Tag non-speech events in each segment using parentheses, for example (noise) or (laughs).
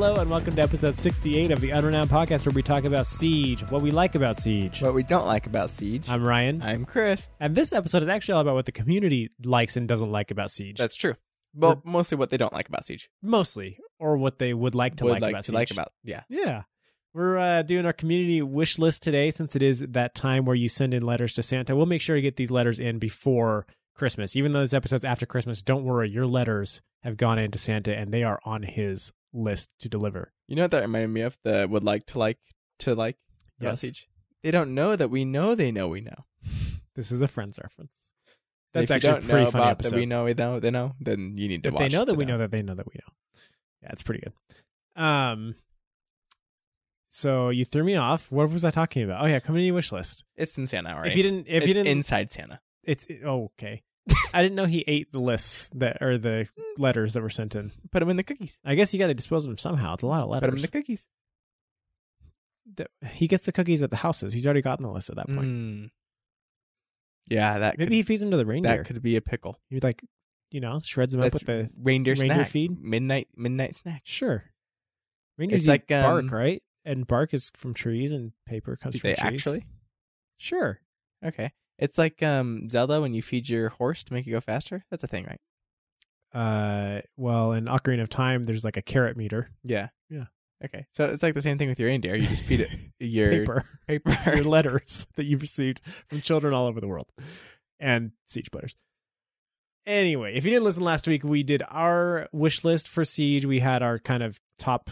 Hello and welcome to episode 68 of the Unrenowned Podcast where we talk about Siege, what we like about Siege. What we don't like about Siege. I'm Ryan, I'm Chris. and this episode is actually all about what the community likes and doesn't like about Siege. That's true. Well, mostly what they don't like about Siege. Mostly, or what they would like to Would like, like about to Siege. like about yeah. Yeah. We're uh, doing our community wish list today since it is that time where you send in letters to Santa. We'll make sure to get these letters in before Christmas. Even though this episode's after Christmas, don't worry. Your letters have gone into Santa and they are on his list to deliver. You know what that reminded me of? The would like to like to like Yes. Siege. They don't know that we know they know we know. (laughs) This is a Friends reference. That's actually a pretty know funny about episode. that we know we know they know, then you need to that watch. they know that we know that they know that we know. Yeah, it's pretty good. Um, so you threw me off. What was I talking about? Oh yeah, community wish list. It's in Santa, right? If you didn't, if it's you didn't, inside Santa. it's oh, okay. (laughs) I didn't know he ate the lists that or the letters that were sent in. Put them in the cookies. I guess you got to dispose of them somehow. It's a lot of letters. Put them in the cookies. That- He gets the cookies at the houses. He's already gotten the list at that point. Mm. Yeah, that Maybe could, he feeds them to the reindeer. that could be a pickle. He like, you know, shreds them up with the reindeer, reindeer snack. feed? Midnight midnight snack. sure. Reindeers It's like, bark, um, right? And bark is from trees, and paper comes from they trees. actually? Sure. Okay. It's like um Zelda when you feed your horse to make it go faster. That's a thing, right? Uh, well, in Ocarina of Time, there's like a carrot meter. Yeah. Yeah. Okay. So it's like the same thing with your reindeer. You just feed it (laughs) your paper, (laughs) paper. (laughs) your letters that you've received from children all over the world and Siege players. Anyway, if you didn't listen last week, we did our wish list for Siege. We had our kind of top.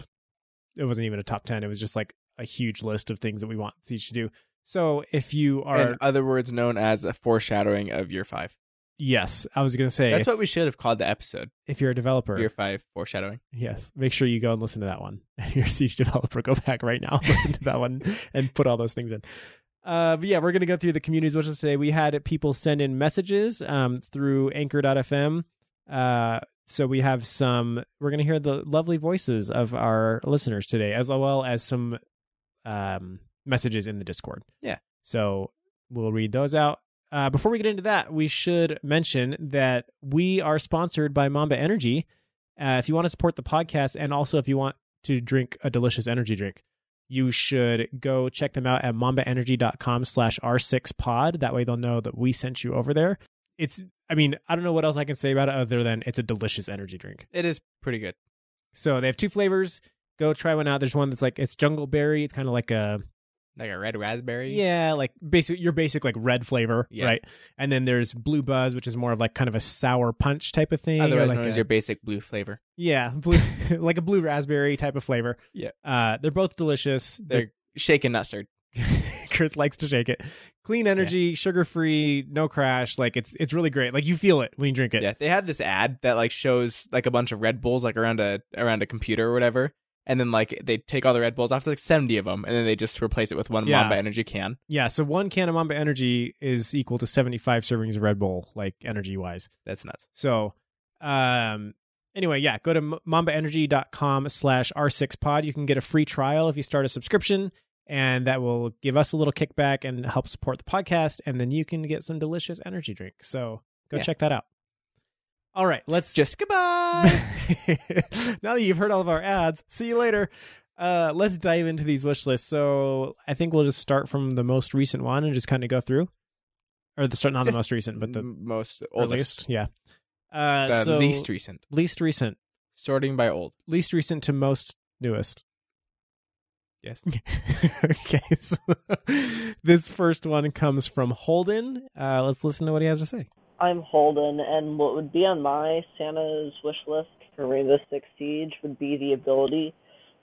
It wasn't even a top ten. It was just like a huge list of things that we want Siege to do. So if you are, In other words, known as a foreshadowing of year five. yes, I was gonna say That's if, what we should have called the episode. if you're a developer, Year five foreshadowing. Yes. Make sure you go and listen to that one. (laughs) If you're a Siege developer, go back right now, listen to that one, (laughs) and put all those things in. Uh, but yeah, we're going to go through the communities wish list today. We had people send in messages um, through anchor.fm. Uh, so we have some, we're going to hear the lovely voices of our listeners today, as well as some um, messages in the Discord. Yeah. So we'll read those out. Uh, before we get into that, we should mention that we are sponsored by Mamba Energy. Uh, if you want to support the podcast and also if you want to drink a delicious energy drink, you should go check them out at mambaenergy.com slash r6pod. That way they'll know that we sent you over there. It's, I mean, I don't know what else I can say about it other than it's a delicious energy drink. It is pretty good. So they have two flavors. Go try one out. There's one that's like, it's jungle berry. It's kind of like a, Like a red raspberry. yeah, like basic, your basic like red flavor, Yeah. right? And then there's blue buzz, which is more of like kind of a sour punch type of thing. Otherwise like known a- as your basic blue flavor. Yeah, blue, (laughs) like a blue raspberry type of flavor. Yeah. Uh, they're both delicious. They're shaken, not stirred. (laughs) Chris likes to shake it. Clean energy, sugar free, no crash. Like it's it's really great. Like you feel it when you drink it. Yeah, they had this ad that like shows like a bunch of Red Bulls like around a around a computer or whatever, and then like they take all the Red Bulls off, like seventy of them, and then they just replace it with one Yeah. Mamba Energy can. Yeah, So one can of Mamba Energy is equal to seventy five servings of Red Bull, like energy wise. That's nuts. So, um, anyway, yeah, go to mambaenergy.com slash r6pod. You can get a free trial if you start a subscription, and that will give us a little kickback and help support the podcast. And then you can get some delicious energy drink. So go Yeah. check that out. All right, let's Just goodbye. (laughs) now that you've heard all of our ads, see you later. Uh, let's dive into these wish lists. So I think we'll just start from the most recent one and just kind of go through, or the start not the (laughs) most recent, but the most oldest. Yeah. Uh, the so least recent, least recent, sorting by old. least recent to most newest. Yes. (laughs) okay. So this first one comes from Holden. Uh, let's listen to what he has to say. I'm Holden, and what would be on my Santa's wish list for Rainbow Six Siege would be the ability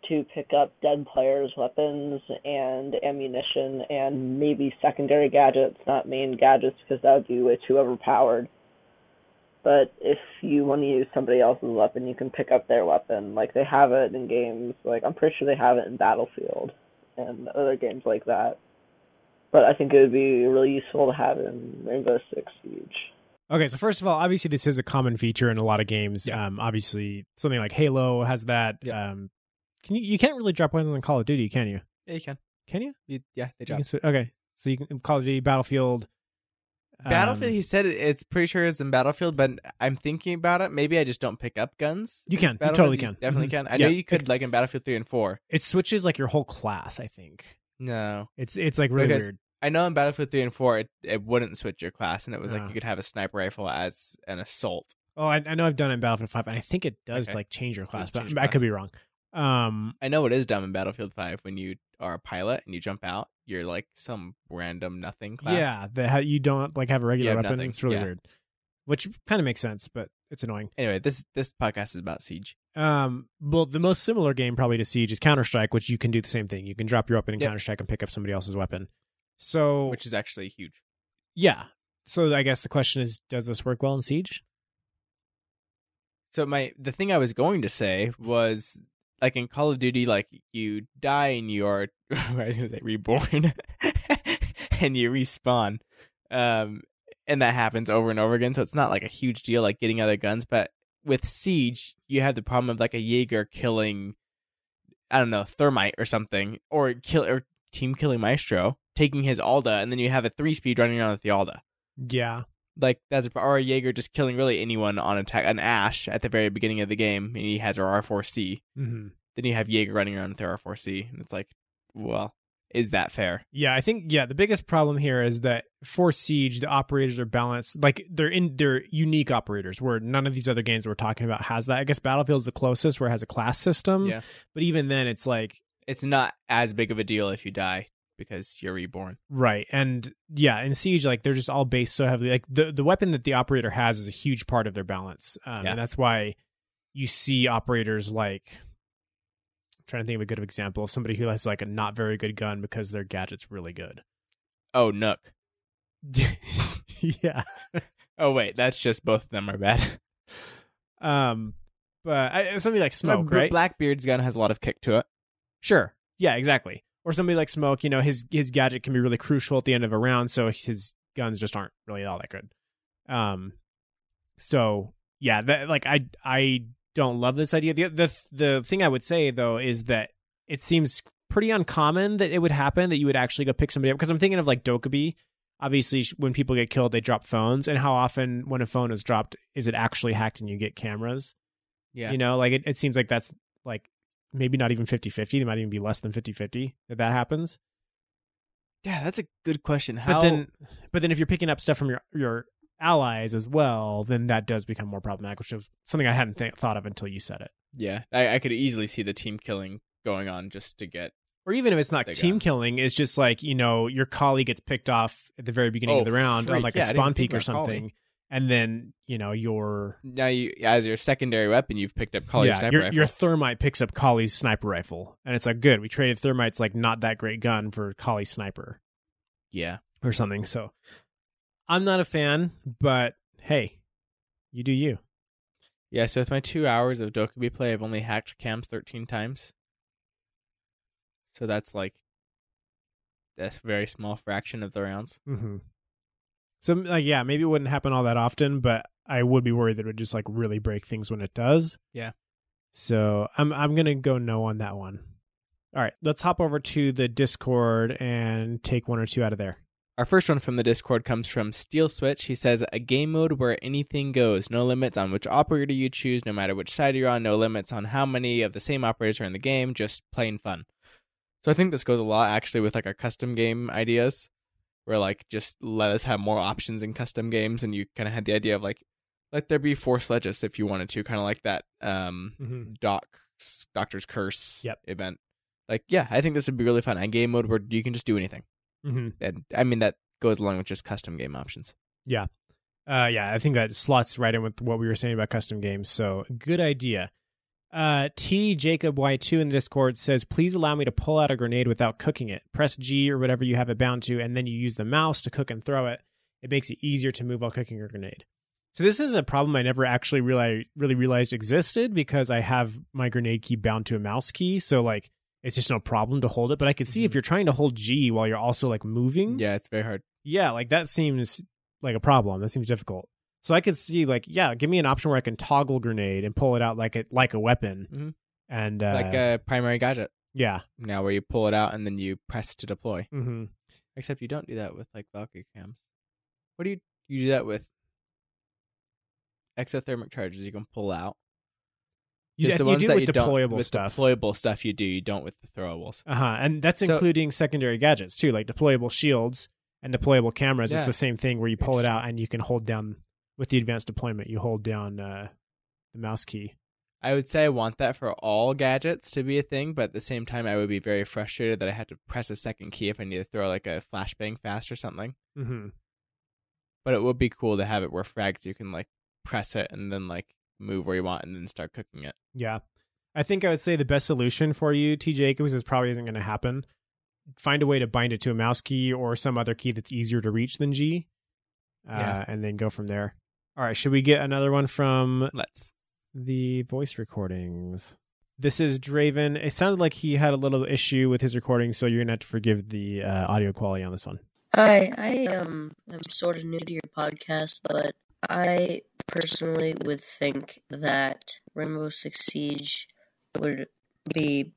to pick up dead players' weapons and ammunition and maybe secondary gadgets, not main gadgets, because that would be way too overpowered. But if you want to use somebody else's weapon, you can pick up their weapon. Like they have it in games, like I'm pretty sure they have it in Battlefield and other games like that. But I think it would be really useful to have in Rainbow Six Siege. Okay, so first of all, obviously this is a common feature in a lot of games. Yeah. Um, obviously something like Halo has that. Yeah. Um, can you you can't really drop weapons in Call of Duty, can you? Yeah, you can. Can you? You, yeah, they drop. sw- okay, so you can Call of Duty, Battlefield, Battlefield. Um, he said it, it's pretty sure it's in Battlefield, but I'm thinking about it. Maybe I just don't pick up guns. you can, you totally can, definitely Mhm. can. I Yeah, know you could like in Battlefield three and four. it switches like your whole class. I think No, it's it's like really Because- weird. I know in Battlefield three and four it, it wouldn't switch your class, and it was like you could have a sniper rifle as an assault. Oh, I, I know I've done it in Battlefield Five, and I think it does Okay. like change your class, but change I could class. be wrong. Um, I know it is dumb in Battlefield five when you are a pilot and you jump out, you're like some random nothing class. yeah, the how you don't like have a regular have weapon. nothing, It's really yeah. weird, which kind of makes sense, but it's annoying. Anyway, this this podcast is about Siege. Um, well, the most similar game probably to Siege is Counter Strike, which you can do the same thing. You can drop your weapon in. Counter Strike and pick up somebody else's weapon. So, which is actually huge. yeah. So I guess the question is, does this work well in Siege? So my the thing I was going to say was like in Call of Duty, like you die and you are (laughs) I was gonna say reborn (laughs) and you respawn. Um and that happens over and over again. So it's not like a huge deal like getting other guns, but with Siege, you have the problem of like a Jaeger killing I don't know, thermite or something, or kill or team killing Maestro, taking his Alda, and then you have a three speed running around with the Alda Yeah. like that's a, or a Jaeger just killing really anyone on attack an Ash at the very beginning of the game, and he has her R4C. hmm Then you have Jaeger running around with her R4C, and it's like, well, is that fair? Yeah, I think yeah, the biggest problem here is that for Siege, the operators are balanced like they're in they're unique operators where none of these other games we're talking about has that. I guess Battlefield's the closest where it has a class system. Yeah. But even then it's like It's not as big of a deal if you die because you're reborn. right. And yeah, in Siege, like they're just all based so heavily like the the weapon that the operator has is a huge part of their balance. Um Yeah. and that's why you see operators like I'm trying to think of a good example of somebody who has like a not very good gun because their gadget's really good. Oh, Nook. (laughs) yeah. Oh wait, that's just both of them are bad. (laughs) Um, but I, something like Smoke, But right? Blackbeard's gun has a lot of kick to it. Sure. Yeah, exactly. Or somebody like Smoke, you know, his his gadget can be really crucial at the end of a round, so his guns just aren't really all that good. Um, so yeah, that like I I don't love this idea. The the the thing I would say though is that it seems pretty uncommon that it would happen that you would actually go pick somebody up because I'm thinking of like Dokkaebi. Obviously, when people get killed, they drop phones, and how often when a phone is dropped is it actually hacked and you get cameras? Yeah. You know, like it, it seems like that's like maybe not even 50 50. It might even be less than 50 50 that that happens. yeah, that's a good question. How But then, but then if you're picking up stuff from your, your allies as well, then that does become more problematic, which is something I hadn't th- thought of until you said it. yeah, I, I could easily see the team killing going on just to get Or even if it's not team got- killing, it's just like, you know, your colleague gets picked off at the very beginning Oh, of the round on like Yeah, I a didn't spawn think peek or something. Kali. And then, you know, your now you as your secondary weapon you've picked up Kali's yeah, sniper your, rifle. your thermite picks up Kali's sniper rifle. And it's like, good. We traded thermite's like not that great gun for Kali's sniper. yeah. or something. So I'm not a fan, but hey, you do you. Yeah, so with my two hours of Dokkaebi play, I've only hacked cams 13 times. So that's like that's a very small fraction of the rounds. Mm-hmm. So like, yeah, maybe it wouldn't happen all that often, but I would be worried that it would just like really break things when it does. Yeah. So I'm I'm gonna go no on that one. All right, let's hop over to the Discord and take one or two out of there. Our first one from the Discord comes from Steel Switch. He says, A game mode where anything goes. No limits on which operator you choose, no matter which side you're on. No limits on how many of the same operators are in the game. Just plain fun. So I think this goes a lot actually with like our custom game ideas, where like just let us have more options in custom games. And you kind of had the idea of like, let there be four sledges if you wanted to, kind of like that um, Mm-hmm. Doc Doktor's Curse Yep. event. Like, yeah, I think this would be really fun. A game mode where you can just do anything Mm-hmm. and I mean that goes along with just custom game options. Yeah. Uh, yeah, I think that slots right in with what we were saying about custom games. So good idea. Uh, T Jacob Y2 in the Discord says, please allow me to pull out a grenade without cooking it. Press G or whatever you have it bound to, and then you use the mouse to cook and throw it. It makes it easier to move while cooking your grenade. So this is a problem I never actually reali really realized existed because I have my grenade key bound to a mouse key. So like it's just no problem to hold it. But I could see if Mhm. you're trying to hold G while you're also like moving Yeah, it's very hard. yeah, like that seems like a problem. That seems difficult. So I could see like, yeah, give me an option where I can toggle grenade and pull it out like a like a weapon. Mhm. And uh, like a primary gadget yeah, now, where you pull it out and then you press to deploy. hmm Except you don't do that with like Valkyrie cams. What do you you do that with? Exothermic charges you can pull out. You, the you do that with you deployable with stuff. Deployable stuff you do. You don't with the throwables. uh huh. And that's So- including secondary gadgets too, like deployable shields and deployable cameras. Yeah. It's the same thing where you pull it out and you can hold down with the advanced deployment. You hold down uh, the mouse key. I would say I want that for all gadgets to be a thing, but at the same time, I would be very frustrated that I had to press a second key if I need to throw like a flashbang fast or something. Mm-hmm. But it would be cool to have it where frags you can like press it and then like move where you want and then start cooking it. Yeah. I think I would say the best solution for you, TJ, because this probably isn't going to happen. Find a way to bind it to a mouse key or some other key that's easier to reach than G. Uh, Yeah. And then go from there. All right. Should we get another one from Let's. the voice recordings? This is Draven. It sounded like he had a little issue with his recording, so you're going to have to forgive the uh, audio quality on this one. Hi, I um am sort of new to your podcast, but I personally would think that Rainbow Six Siege would be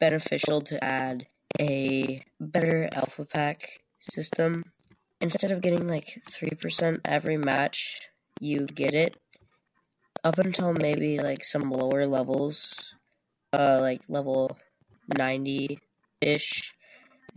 beneficial to add a better alpha pack system. Instead of getting like 3% every match, you get it up until maybe like some lower levels, uh, like level 90 ish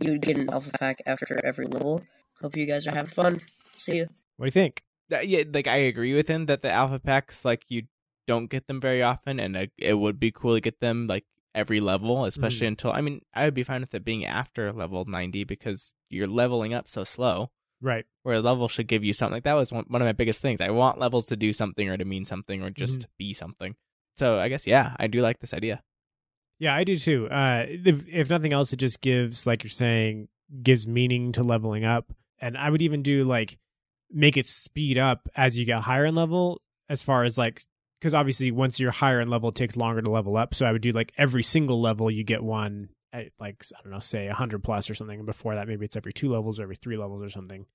you would get an alpha pack after every level. Hope you guys are having fun. See you. What do you think? Uh, yeah, like I agree with him that the alpha packs like you don't get them very often, and uh, it would be cool to get them like every level, especially until I mean I would be fine with it being after level ninety because you're leveling up so slow. Right. Where a level should give you something. Like that was one, one of my biggest things. I want levels to do something or to mean something or just Mhm. be something. So I guess yeah, I do like this idea. Yeah, I do too. Uh, if, if nothing else, it just gives, like you're saying, gives meaning to leveling up. And I would even do like make it speed up as you get higher in level, as far as like, because obviously once you're higher in level, it takes longer to level up. So I would do like every single level you get one at like I don't know, say hundred plus or something. And before that, maybe it's every two levels or every three levels or something.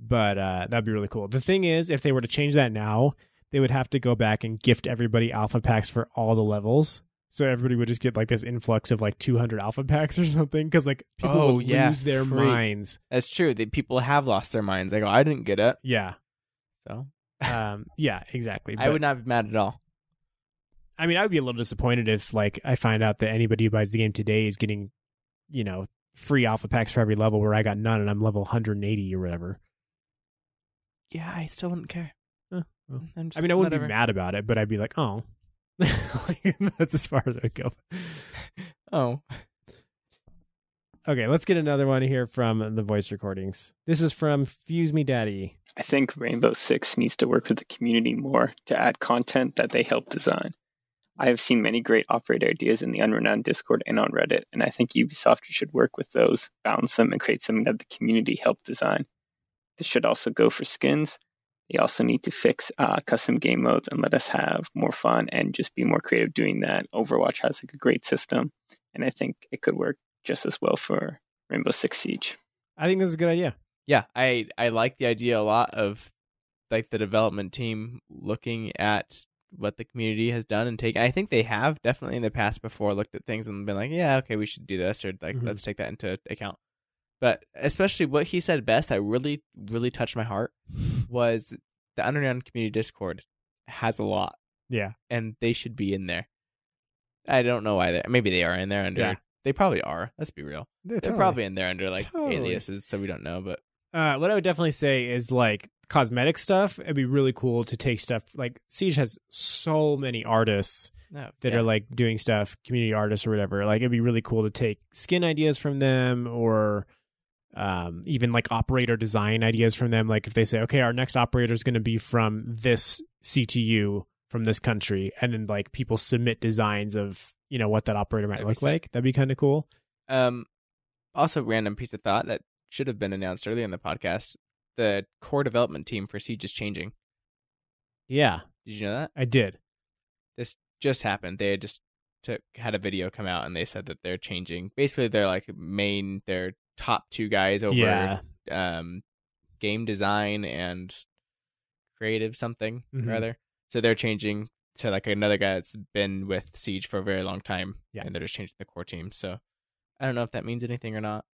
But uh, that'd be really cool. The thing is, if they were to change that now, they would have to go back and gift everybody alpha packs for all the levels. So everybody would just get like this influx of like 200 alpha (laughs) packs or something because like people Oh, would yeah, lose their minds. That's true. The people have lost their minds. They go, I didn't get it. Yeah. So Um, yeah, exactly. (laughs) I would not be mad at all. I mean, I would be a little disappointed if like I find out that anybody who buys the game today is getting, you know, free alpha packs for every level where I got none and I'm level 180 or whatever. Yeah, I still wouldn't care. Huh, well. Mm, I'm just, I mean, I wouldn't whatever. be mad about it, but I'd be like, oh. (laughs) Like, That's as far as I would go. (laughs) Oh, Okay, let's get another one here from the voice recordings. This is from Fuse Me Daddy. I think Rainbow Six needs to work with the community more to add content that they help design. I have seen many great operator ideas in the Unrenowned Discord and on Reddit, and I think Ubisoft should work with those, balance them, and create something that the community helped design. This should also go for skins. They also need to fix uh, custom game modes and let us have more fun and just be more creative doing that. Overwatch has like a great system, and I think it could work just as well for Rainbow Six Siege. I think this is a good idea. yeah. I I like the idea a lot of like the development team looking at what the community has done and taken. I think they have definitely in the past before looked at things and been like, yeah, okay, we should do this or like Mhm. let's take that into account. But especially what he said best, I really really touched my heart was the Unrenowned Community Discord has a lot Yeah. and they should be in there. I don't know why they maybe they are in there under Yeah. they probably are. Let's be real. They're probably in there under like Totally. aliases, so we don't know. But Uh, what I would definitely say is like cosmetic stuff. It'd be really cool to take stuff like Siege has so many artists no, that yeah. are like doing stuff, community artists or whatever. Like it'd be really cool to take skin ideas from them or um, even like operator design ideas from them. Like if they say, okay, our next operator is going to be from this CTU from this country, and then like people submit designs of you know what that operator might That'd look like. That'd be kind of cool. Um, also, random piece of thought that should have been announced earlier in the podcast: the core development team for Siege is changing. Yeah, Did you know that? I did. This just happened. They had just took had a video come out, and they said that they're changing. Basically, they're like main, their top two guys over Yeah, um, game design and creative something Mhm. rather. So they're changing to like another guy that's been with Siege for a very long time. Yeah. and they're just changing the core team. So I don't know if that means anything or not.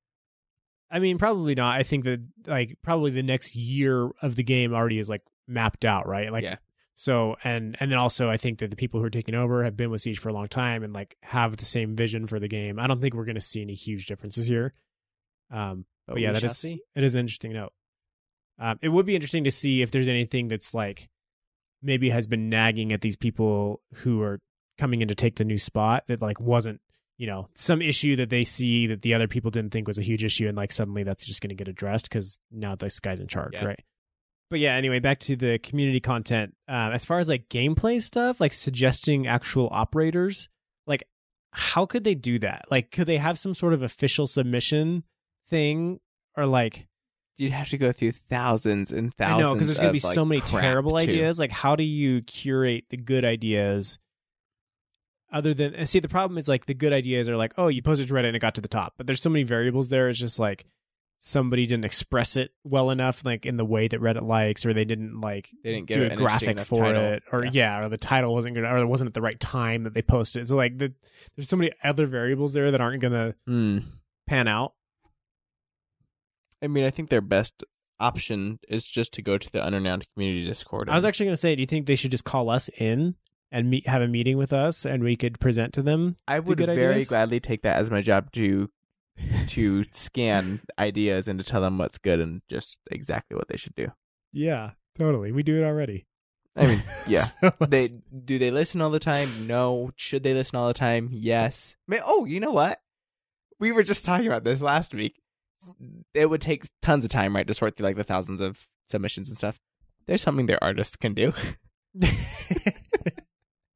I mean, probably not. I think that like probably the next year of the game already is like mapped out, right? Like Yeah. so and and then also I think that the people who are taking over have been with Siege for a long time and like have the same vision for the game. I don't think we're going to see any huge differences here. Um but, yeah, we that see. it is an interesting note. Um, it would be interesting to see if there's anything that's like maybe has been nagging at these people who are coming in to take the new spot that like wasn't you know some issue that they see that the other people didn't think was a huge issue and like suddenly that's just going to get addressed because now this guy's in charge Yeah. right but yeah anyway back to the community content um, as far as like gameplay stuff like suggesting actual operators like how could they do that like could they have some sort of official submission thing or like You'd have to go through thousands and thousands. I know because there's going to be like, so many terrible too. ideas. Like, how do you curate the good ideas? Other than and see, the problem is like the good ideas are like, oh, you posted to Reddit and it got to the top, but there's so many variables there. It's just like somebody didn't express it well enough, like in the way that Reddit likes, or they didn't like They didn't do a graphic for title. it, or Yeah. yeah. or the title wasn't good, or it wasn't at the right time that they posted. So like, the, there's so many other variables there that aren't gonna Hmm. pan out. I mean, I think their best option is just to go to the Unrenowned community Discord. I was actually going to say, do you think they should just call us in and meet, have a meeting with us, and we could present to them? I would good very ideas? gladly take that as my job to (laughs) to scan ideas and to tell them what's good and just exactly what they should do. Yeah, totally. We do it already. I mean, (laughs) yeah. So They do they listen all the time? No. Should they listen all the time? Yes. Oh, you know what? We were just talking about this last week. It would take tons of time, right, to sort through like the thousands of submissions and stuff. There's something their artists can do. (laughs)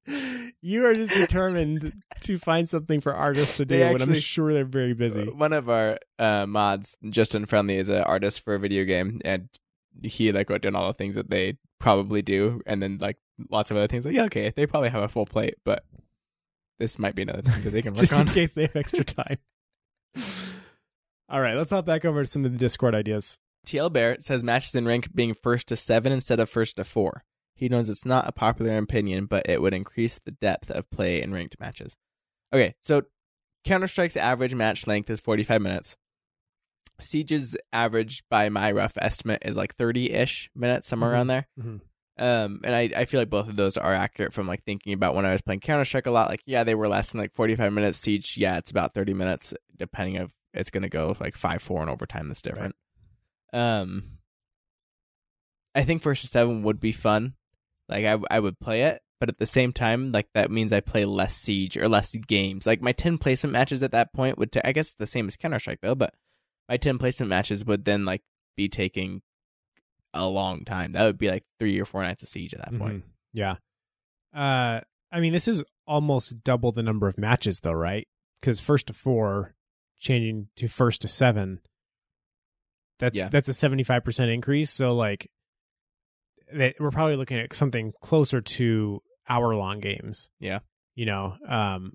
you are just determined to find something for artists to do, They and I'm sure they're very busy. One of our uh, mods, Justin Friendly, is an artist for a video game, and he like wrote down all the things that they probably do, and then like lots of other things. Like, yeah, okay, they probably have a full plate, but this might be another thing that they can (laughs) work just on. in case they have (laughs) extra time. All right, let's hop back over to some of the Discord ideas. TL Barrett says matches in rank being first to seven instead of first to four. He knows it's not a popular opinion, but it would increase the depth of play in ranked matches. Okay, so Counter Strike's average match length is 45 minutes. Siege's average, by my rough estimate, is like 30 ish minutes, somewhere Mhm. around there. Mhm. Um, and I, I feel like both of those are accurate from like thinking about when I was playing Counter Strike a lot. Like, yeah, they were less than like 45 minutes. Siege, yeah, it's about 30 minutes, depending if it's going to go like 5 4 in overtime. That's different. Um, I think first to seven would be fun. Like I, I would play it, but at the same time, like that means I play less Siege or less games. Like my ten placement matches at that point would, t- I guess, the same as Counter Strike though. But my ten placement matches would then like be taking a long time. That would be like three or four nights of Siege at that point. Mhm. Yeah. Uh, I mean, this is almost double the number of matches, though, right? Because first to four, changing to first to seven. That's Yeah. that's a seventy five percent increase. So like, that we're probably looking at something closer to hour long games. Yeah. You know, um,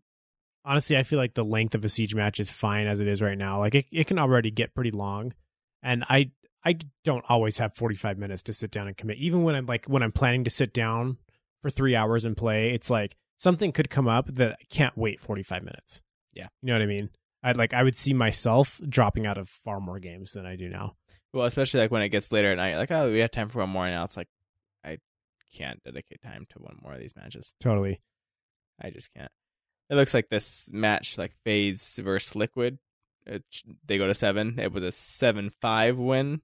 honestly, I feel like the length of a siege match is fine as it is right now. Like it, it can already get pretty long, and I I don't always have 45 minutes to sit down and commit. Even when I'm like when I'm planning to sit down for 3 hours and play, it's like something could come up that I can't wait 45 minutes. Yeah. You know what I mean? I'd like I would see myself dropping out of far more games than I do now. Well, especially like when it gets later at night, like oh, we have time for one more, and now it's like can't dedicate time to one more of these matches. Totally. I just can't. It looks like this match, like FaZe versus Liquid, it, they go to seven. It was a seven-five win,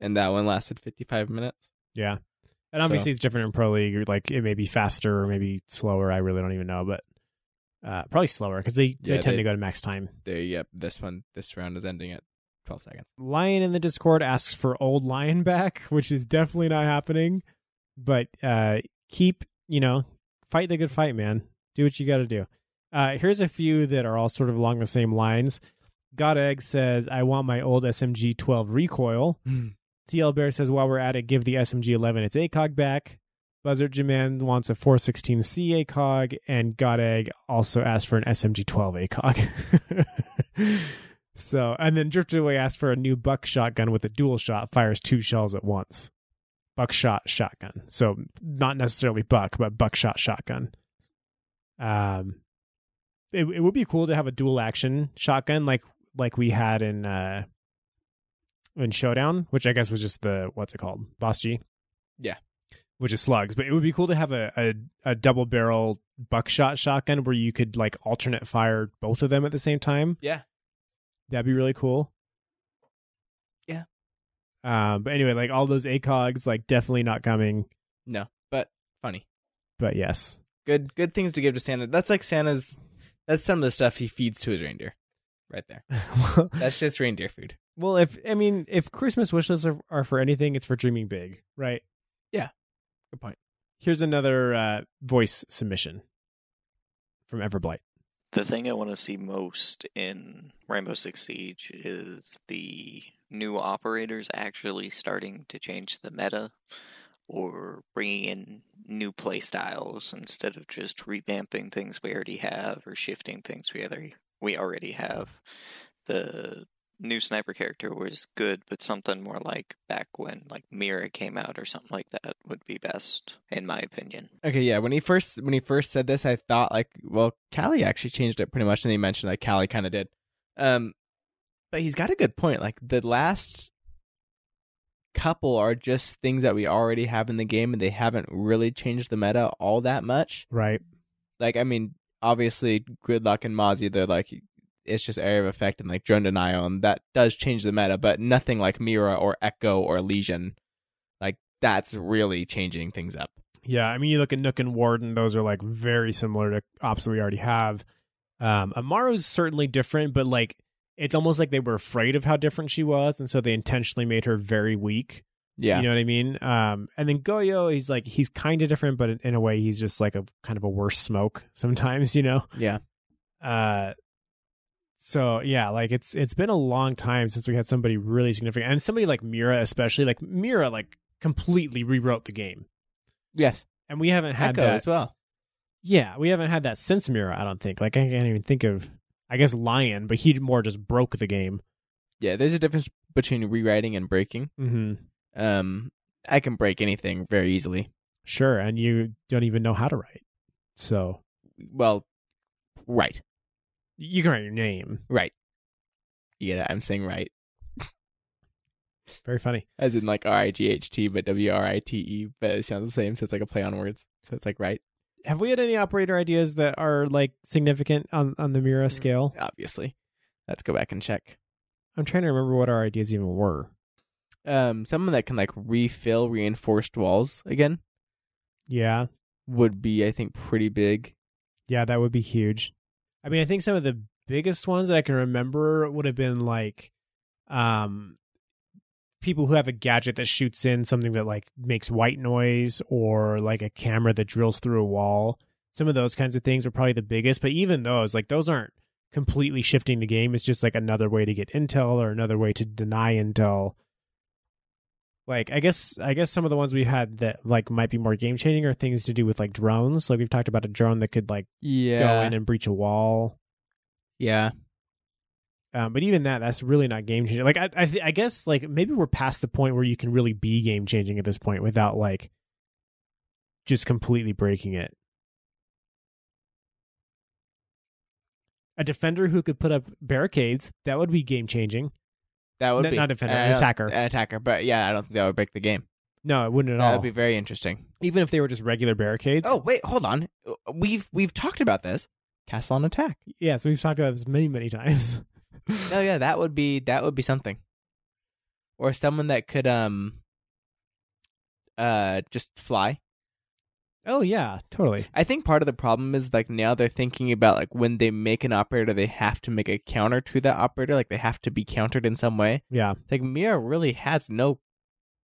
and that one lasted fifty-five minutes. Yeah. And So- obviously it's different in pro league like it may be faster or maybe slower, I really don't even know, but uh probably slower cuz they, they Yeah, tend they- to go to max time. They, yep, this one, this round is ending at twelve seconds. Lion in the Discord asks for old Lion back, which is definitely not happening. But uh keep, you know, fight the good fight, man. Do what you got to do. Uh here's a few that are all sort of along the same lines. God Egg says, "I want my old SMG 12 recoil." TL Bear says, "While we're at it, give the SMG 11 its ACOG back." Buzzard Jaman wants a 416C ACOG, and God Egg also asked for an SMG 12 ACOG. (laughs) so, and then Drifted Away asked for a new buck shotgun with a dual shot, fires two shells at once. Buckshot shotgun. So, not necessarily buck, but buckshot shotgun. Um, it, it would be cool to have a dual action shotgun like like we had in uh in Showdown, which I guess was just the what's it called, BOSG. Yeah. which is slugs. But it would be cool to have a a, a double barrel buckshot shotgun where you could like alternate fire both of them at the same time. Yeah. That'd be really cool. Yeah. Um, but anyway, like all those ACOGs, like definitely not coming. No, but funny. But yes. Good good things to give to Santa. That's like Santa's that's some of the stuff he feeds to his reindeer. Right there. (laughs) That's just reindeer food. well, if I mean, if Christmas wishes are, are for anything, it's for dreaming big, right? Yeah, good point. Here's another uh, voice submission from Everblight. The thing I want to see most in Rainbow Six Siege is the new operators actually starting to change the meta or bringing in new playstyles instead of just revamping things we already have or shifting things we already we already have. The new sniper character was good, but something more like back when like Mira came out or something like that would be best, in my opinion. Okay, yeah. When he first when he first said this, I thought like, well, Kali actually changed it pretty much, and he mentioned like Kali kind of did. Um, but he's got a good point. Like the last couple are just things that we already have in the game, and they haven't really changed the meta all that much. Right. Like, I mean, obviously, Gridlock and Mozzie, they're like, it's just area of effect and like drone denial, and that does change the meta, but nothing like Mira or Echo or Legion. Like that's really changing things up. Yeah, I mean, you look at Nook and Warden; those are like very similar to ops that we already have. Um, Amaru's certainly different, but like it's almost like they were afraid of how different she was, and so they intentionally made her very weak. Yeah. You know what I mean? Um, and then Goyo, he's like he's kind of different, but in a way, he's just like a kind of a worse smoke (laughs) sometimes. You know? yeah. Uh, so yeah, like it's it's been a long time since we had somebody really significant, and somebody like Mira, especially like Mira, like completely rewrote the game, Yes. and we haven't had Echo that. as well. Yeah, we haven't had that since Mira. I don't think. Like I can't even think of. I guess Lion, but he more just broke the game. Yeah, there's a difference between rewriting and breaking. Mm-hmm. Um, I can break anything very easily. Sure, and you don't even know how to write, so Well, right, you can write your name. right. Yeah, I'm saying right, (laughs) Very funny. as in like R I G H T, but W R I T E, but it sounds the same, so it's like a play on words. So it's like right, Have we had any operator ideas that are like significant on on the Mira scale? obviously. Let's go back and check. I'm trying to remember what our ideas even were. Um, someone that can like refill reinforced walls again Yeah, would be, I think, pretty big. Yeah, that would be huge. I mean, I think some of the biggest ones that I can remember would have been like um people who have a gadget that shoots in something that like makes white noise or like a camera that drills through a wall. Some of those kinds of things are probably the biggest, but even those, like those aren't completely shifting the game. It's just like another way to get intel or another way to deny intel. Like I guess I guess some of the ones we've had that like might be more game changing are things to do with like drones. Like we've talked about a drone that could like Yeah, go in and breach a wall. yeah. Um, but even that, that's really not game changing. Like I, I, th- I guess like maybe we're past the point where you can really be game changing at this point without like just completely breaking it. A defender who could put up barricades that would be game changing. That would No, be not defender, an attacker. An attacker, but yeah, I don't think that would break the game. No, it wouldn't at That all. That would be very interesting. Even if they were just regular barricades. Oh wait, hold on. We've we've talked about this. Castle on attack. yeah. So we've talked about this many, many times. (laughs) (laughs) Oh yeah, that would be that would be something. Or someone that could um uh just fly. oh yeah, totally. I think part of the problem is like now they're thinking about like when they make an operator they have to make a counter to that operator, like they have to be countered in some way. Yeah. Like Mira really has no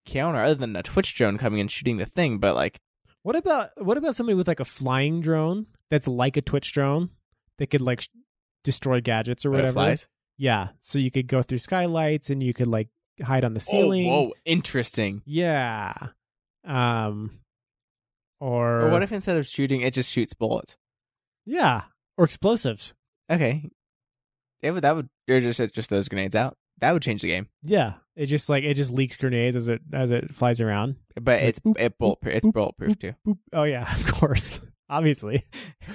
counter other than a Twitch drone coming and shooting the thing, but like What about what about somebody with like a flying drone that's like a Twitch drone that could like sh- destroy gadgets or whatever? butterflies. Yeah, so you could go through skylights and you could like hide on the ceiling. Oh, whoa, interesting. Yeah. Um or, Or what if instead of shooting it just shoots bullets? Yeah, or explosives. Okay. It would that would or just just those grenades out. That would change the game. Yeah, it just like it just leaks grenades as it as it flies around. But It's it's boop, it bulletproof. It's boop, bulletproof too. Boop. Oh yeah, (laughs) of course. (laughs) Obviously. (laughs)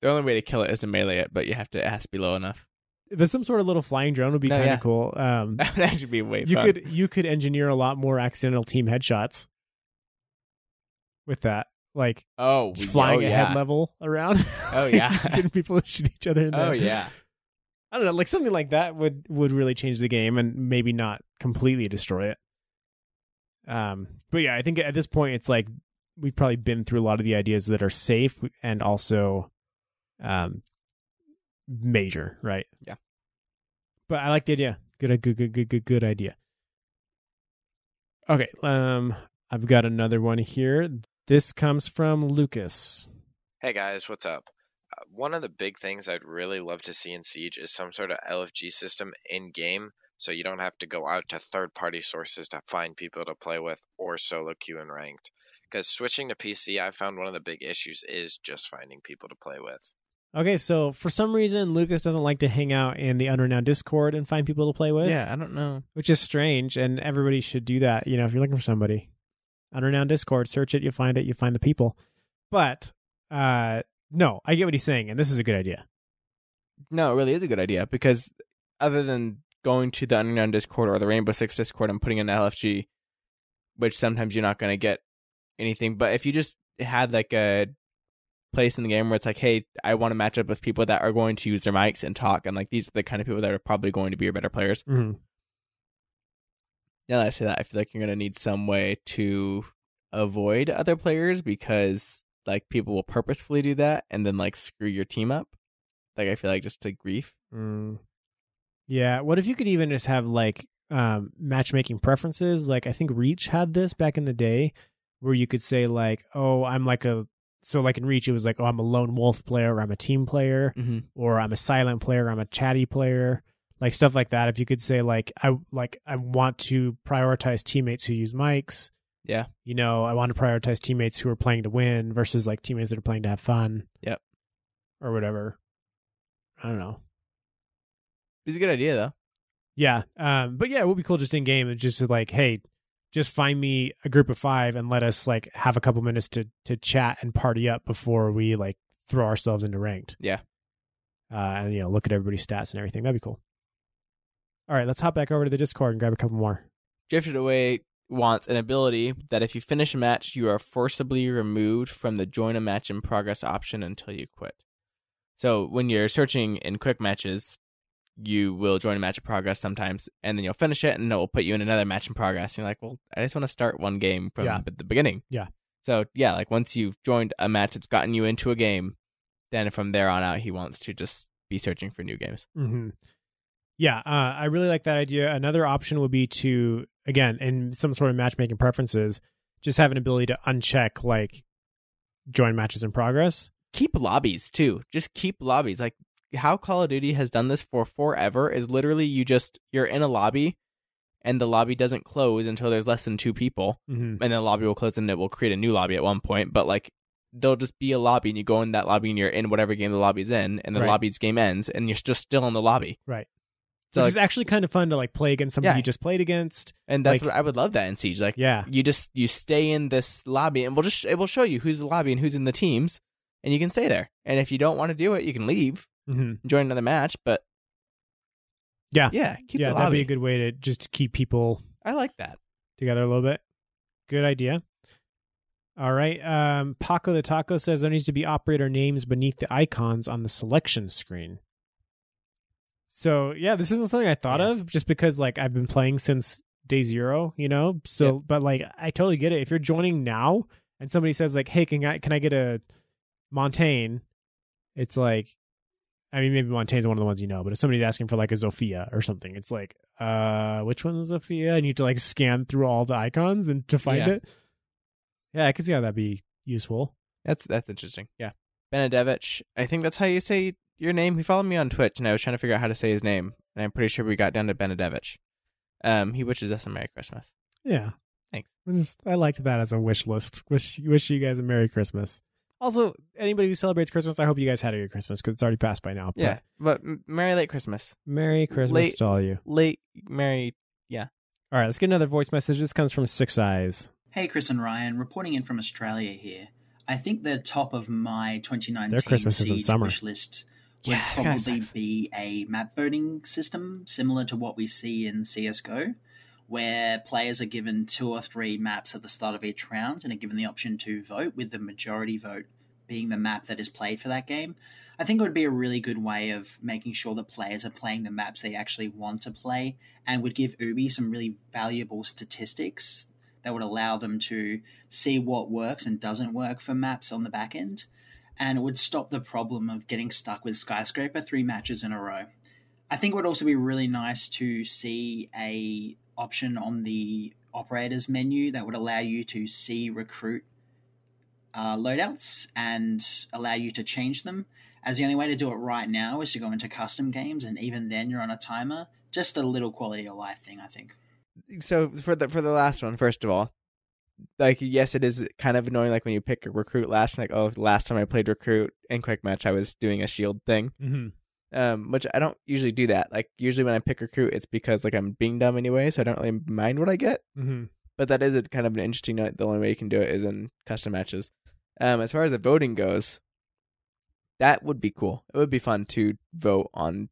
The only way to kill it is to melee it, but you have to it has to be low enough. But some sort of little flying drone would be No, kind of yeah. cool. Um, (laughs) That would actually be way you fun. could you could engineer a lot more accidental team headshots with that, like oh, flying oh, a head level around. Oh, yeah. (laughs) getting people (laughs) to shoot each other. In Oh there. yeah. I don't know, like something like that would would really change the game and maybe not completely destroy it. Um, but yeah, I think at this point it's like we've probably been through a lot of the ideas that are safe and also um major, right? Yeah. But I like the idea. Good, good, good, good, good, good idea. Okay, um, I've got another one here. This comes from Lucas. Hey guys, what's up? Uh, one of the big things I'd really love to see in Siege is some sort of LFG system in game so you don't have to go out to third party sources to find people to play with or solo queue and ranked. Because switching to PC, I found one of the big issues is just finding people to play with. Okay, so for some reason, Lucas doesn't like to hang out in the Unrenowned Discord and find people to play with. Yeah, I don't know. which is strange, and everybody should do that. You know, if you're looking for somebody, Unrenowned Discord, search it, you find it, you find the people. But uh, no, I get what he's saying, and this is a good idea. No, it really is a good idea because other than going to the Unrenowned Discord or the Rainbow Six Discord and putting in an LFG, which sometimes you're not going to get anything, but if you just had like a place in the game where it's like, hey, I want to match up with people that are going to use their mics and talk, and like these are the kind of people that are probably going to be your better players. Mm-hmm. Now that I say that, I feel like you're going to need some way to avoid other players because like people will purposefully do that and then like screw your team up. Like I feel like just to grief. Mm. Yeah. What if you could even just have like um, matchmaking preferences? Like I think Reach had this back in the day, where you could say like, "Oh, I'm like a." So like in Reach, it was like, "Oh, I'm a lone wolf player, or I'm a team player." Mm-hmm. or I'm a silent player, I'm a chatty player, like stuff like that. If you could say like I like I want to prioritize teammates who use mics. Yeah. You know, I want to prioritize teammates who are playing to win versus like teammates that are playing to have fun. Yep. Or whatever. I don't know. It's a good idea though. Yeah. Um but yeah, it would be cool just in game and just like, hey, just find me a group of five and let us like have a couple minutes to to chat and party up before we like throw ourselves into ranked. Yeah. Uh, and you know, look at everybody's stats and everything. That'd be cool. All right, let's hop back over to the Discord and grab a couple more. Drifted Away wants an ability that if you finish a match, you are forcibly removed from the join a match in progress option until you quit. So when you're searching in quick matches, you will join a match in progress sometimes, and then you'll finish it, and then it will put you in another match in progress. And you're like, well, I just want to start one game from Yeah. the beginning. Yeah. So yeah, like once you've joined a match that's gotten you into a game, then from there on out, he wants to just be searching for new games. Mm-hmm. Yeah, uh, I really like that idea. Another option would be to, again, in some sort of matchmaking preferences, just have an ability to uncheck like join matches in progress. keep lobbies too. Just keep lobbies. Like how Call of Duty has done this for forever is literally you just you're in a lobby and the lobby doesn't close until there's less than two people Mm-hmm. and the lobby will close and it will create a new lobby at one point. But like there'll just be a lobby and you go in that lobby and you're in whatever game the lobby's in and the Right. lobby's game ends and you're just still in the lobby. Right. So Which like, is actually kind of fun to like play against somebody Yeah. you just played against. and that's like- what I would love that in Siege. Like Yeah. you just you stay in this lobby and we'll just it will show you who's the lobby and who's in the teams and you can stay there. And if you don't want to do it, you can leave Mm-hmm. join another match, but Yeah. yeah, keep yeah, that'd be a good way to just keep people I like that. together a little bit. Good idea. All right. Um, Paco the Taco says there needs to be operator names beneath the icons on the selection screen. So yeah, this isn't something I thought Yeah. of just because like I've been playing since day zero, you know. So, Yeah. but like I totally get it. If you're joining now and somebody says like, "Hey, can I can I get a Montaigne?" It's like, I mean, maybe Montaigne's one of the ones you know, but if somebody's asking for like a Zofia or something, it's like, uh, which one is Zofia? And you have to like scan through all the icons and to find Yeah. it. Yeah, I can see how that'd be useful. That's that's interesting. Yeah, Benedevich. I think that's how you say your name. He followed me on Twitch, and I was trying to figure out how to say his name, and I'm pretty sure we got down to Benedevich. Um, he wishes us a Merry Christmas. Yeah, Thanks. I just I liked that as a wish list. Wish wish you guys a Merry Christmas. Also, anybody who celebrates Christmas, I hope you guys had a good Christmas because it's already passed by now. But Yeah, but m- Merry late Christmas. Merry Christmas Late- to all you. Late Merry. Yeah. All right, let's get another voice message. This comes from Six Eyes. Hey, Chris and Ryan, reporting in from Australia here. I think the top of my 2019 Their Christmas is in summer. wish list would Yeah, that kinda probably sucks. be a map voting system similar to what we see in CSGO, where players are given two or three maps at the start of each round and are given the option to vote, with the majority vote being the map that is played for that game. I think it would be a really good way of making sure that players are playing the maps they actually want to play and would give Ubi some really valuable statistics that would allow them to see what works and doesn't work for maps on the back end. And it would stop the problem of getting stuck with Skyscraper three matches in a row. I think it would also be really nice to see a option on the operators menu that would allow you to see recruit uh, loadouts and allow you to change them. As the only way to do it right now is to go into custom games, and even then you're on a timer. Just a little quality of life thing, I think. so for the for the last one, first of all, like yes, it is kind of annoying. Like when you pick a recruit last, like oh, last time I played recruit in quick match, I was doing a shield thing, Mm-hmm. Um, which I don't usually do that. Like usually when I pick recruit, it's because like I'm being dumb anyway, so I don't really mind what I get. Mm-hmm. But that is a kind of an interesting note. The only way you can do it is in custom matches. Um, as far as the voting goes, that would be cool. It would be fun to vote on,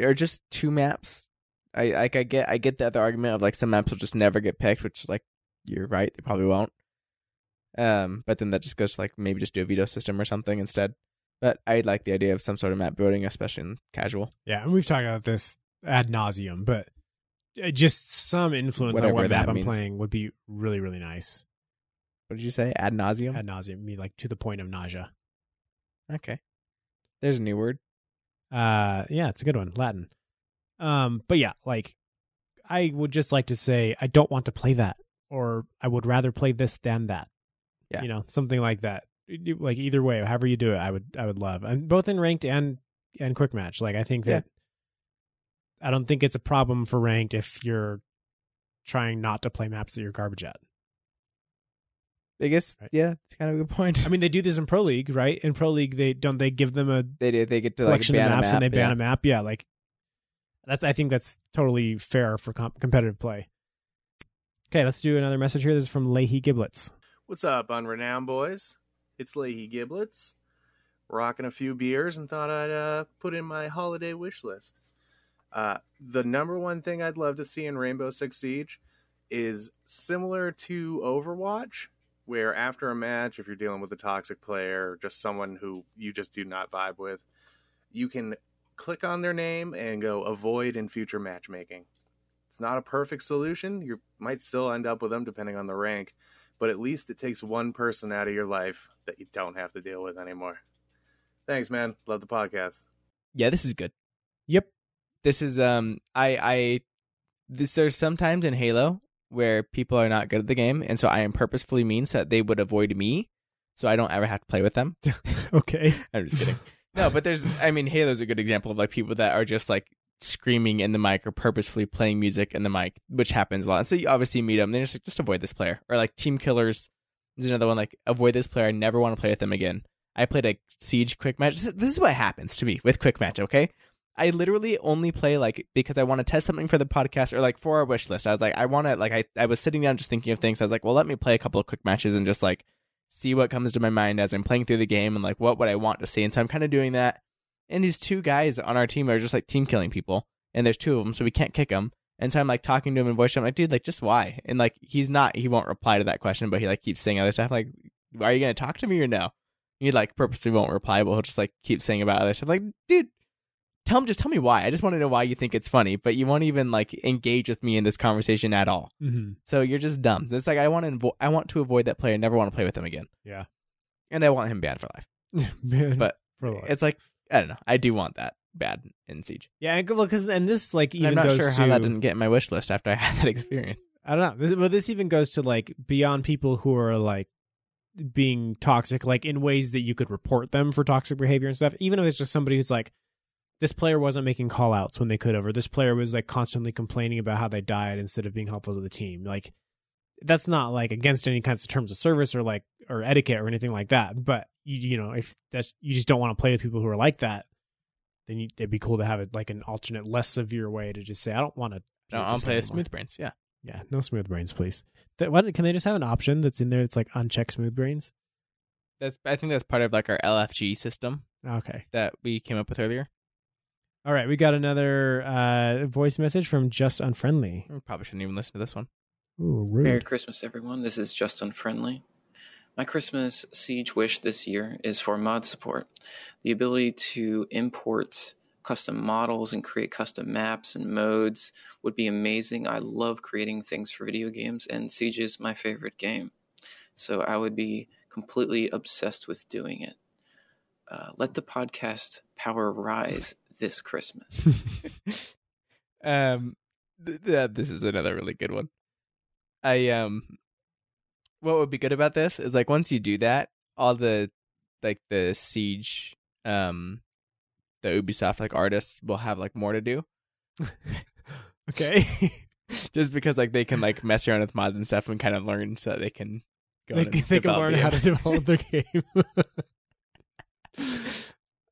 or just two maps. I like I get I get the other argument of like some maps will just never get picked, which like you're right, they probably won't. Um, but then that just goes to like maybe just do a veto system or something instead. But I like the idea of some sort of map voting, especially in casual. Yeah, and we've talked about this ad nauseam, but uh, just some influence Whatever on what map I'm means. playing would be really, really nice. What did you say? Ad nauseam. Ad nauseam, me like to the point of nausea. Okay, there's a new word. Uh, yeah, it's a good one, Latin. Um, but yeah, like I would just like to say I don't want to play that, or I would rather play this than that. Yeah. you know, something like that. You- Like either way, however you do it, I would I would love, and both in ranked and and quick match. Like I think Yeah. that I don't think it's a problem for ranked if you're trying not to play maps that you're garbage at. I guess Right. yeah, it's kind of a good point. I mean, they do this in pro league, right? In pro league, they don't they give them a they do. They get to like collection ban of a maps map, and they ban yeah. a map. Yeah, like that's. I think that's totally fair for comp- competitive play. Okay, let's do another message here. This is from Leahy Giblets. What's up, Unrenowned boys? It's Leahy Giblets, rocking a few beers, and thought I'd uh, put in my holiday wish list. Uh, the number one thing I'd love to see in Rainbow Six Siege is similar to Overwatch, where after a match, if you're dealing with a toxic player or just someone who you just do not vibe with, you can click on their name and go avoid in future matchmaking. It's not a perfect solution. You might still end up with them depending on the rank, but at least it takes one person out of your life that you don't have to deal with anymore. Thanks, man. Love the podcast. Yeah, this is good. Yep. This is um I I this there's sometimes in Halo where people are not good at the game and so I am purposefully mean so that they would avoid me so I don't ever have to play with them. (laughs) Okay. (laughs) I'm just kidding. No, but there's I mean Halo's a good example of like people that are just like screaming in the mic or purposefully playing music in the mic, which happens a lot. So you obviously meet them, they're just like just avoid this player. Or like team killers is another one like avoid this player, I never want to play with them again. I played a siege quick match. This, this is what happens to me with quick match, okay? I literally only play like because I want to test something for the podcast or like for our wish list. I was like, I want to like I I was sitting down just thinking of things. I was like, well, let me play a couple of quick matches and just like see what comes to my mind as I'm playing through the game and like what would I want to see. And so I'm kind of doing that. And these two guys on our team are just like team killing people, and there's two of them, so we can't kick them. And so I'm like talking to him in voice. Chat. I'm like, dude, like just why? And like he's not, he won't reply to that question, but he like keeps saying other stuff. Like, are you gonna talk to me or no? He like purposely won't reply, but he'll just like keep saying about other stuff. Like, dude, tell him, just tell me why. I just want to know why you think it's funny, but you won't even like engage with me in this conversation at all. Mm-hmm. So you're just dumb. It's like I want to, invo- I want to avoid that player. Never want to play with him again. Yeah. And I want him banned for life. (laughs) Man, But for life. It's like I don't know. I do want that bad in Siege. yeah, and look, 'cause- and this like even I'm not sure to how that didn't get in my wish list after I (laughs) had that experience. I don't know. This, but this even goes to like beyond people who are like being toxic, like in ways that you could report them for toxic behavior and stuff. Even if it's just somebody who's like, this player wasn't making call outs when they could have, or this player was like constantly complaining about how they died instead of being helpful to the team. Like, that's not like against any kinds of terms of service or like or etiquette or anything like that. But you you know if that's you just don't want to play with people who are like that, then you, it'd be cool to have it like an alternate, less severe way to just say I don't want to. No, I'll play Smooth Brains. Yeah. Yeah, no smooth brains, please. That, what, can they just have an option that's in there that's like uncheck smooth brains? That's I think that's part of like our LFG system Okay. that we came up with earlier. All right. We got another uh, voice message from Just Unfriendly. We probably shouldn't even listen to this one. Ooh, Merry. Christmas, everyone. This is Just Unfriendly. My Christmas Siege wish this year is for mod support. The ability to import custom models and create custom maps and modes would be amazing. I love creating things for video games, and Siege is my favorite game. So I would be completely obsessed with doing it. Uh, let the podcast power rise this Christmas. (laughs) um, th- th- this is another really good one. I um, what would be good about this is like once you do that, all the like the siege um, the Ubisoft like artists will have like more to do. (laughs) Okay. (laughs) Just because like they can like mess around with mods and stuff and kind of learn so that they can go they, they can learn how to develop their (laughs) game.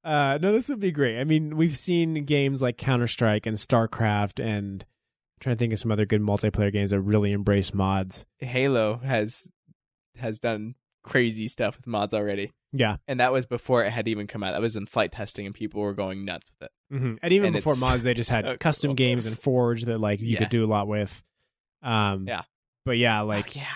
uh, no, this would be great. I mean, we've seen games like Counter Strike and StarCraft, and trying to think of some other good multiplayer games that really embrace mods. Halo has has done crazy stuff with mods already. Yeah, And that was before it had even come out. That was in flight testing and people were going nuts with it. hmm and even And before mods, they just (laughs) had so custom cool. games and Forge that like you Yeah. could do a lot with. Um, Yeah. but yeah, like yeah.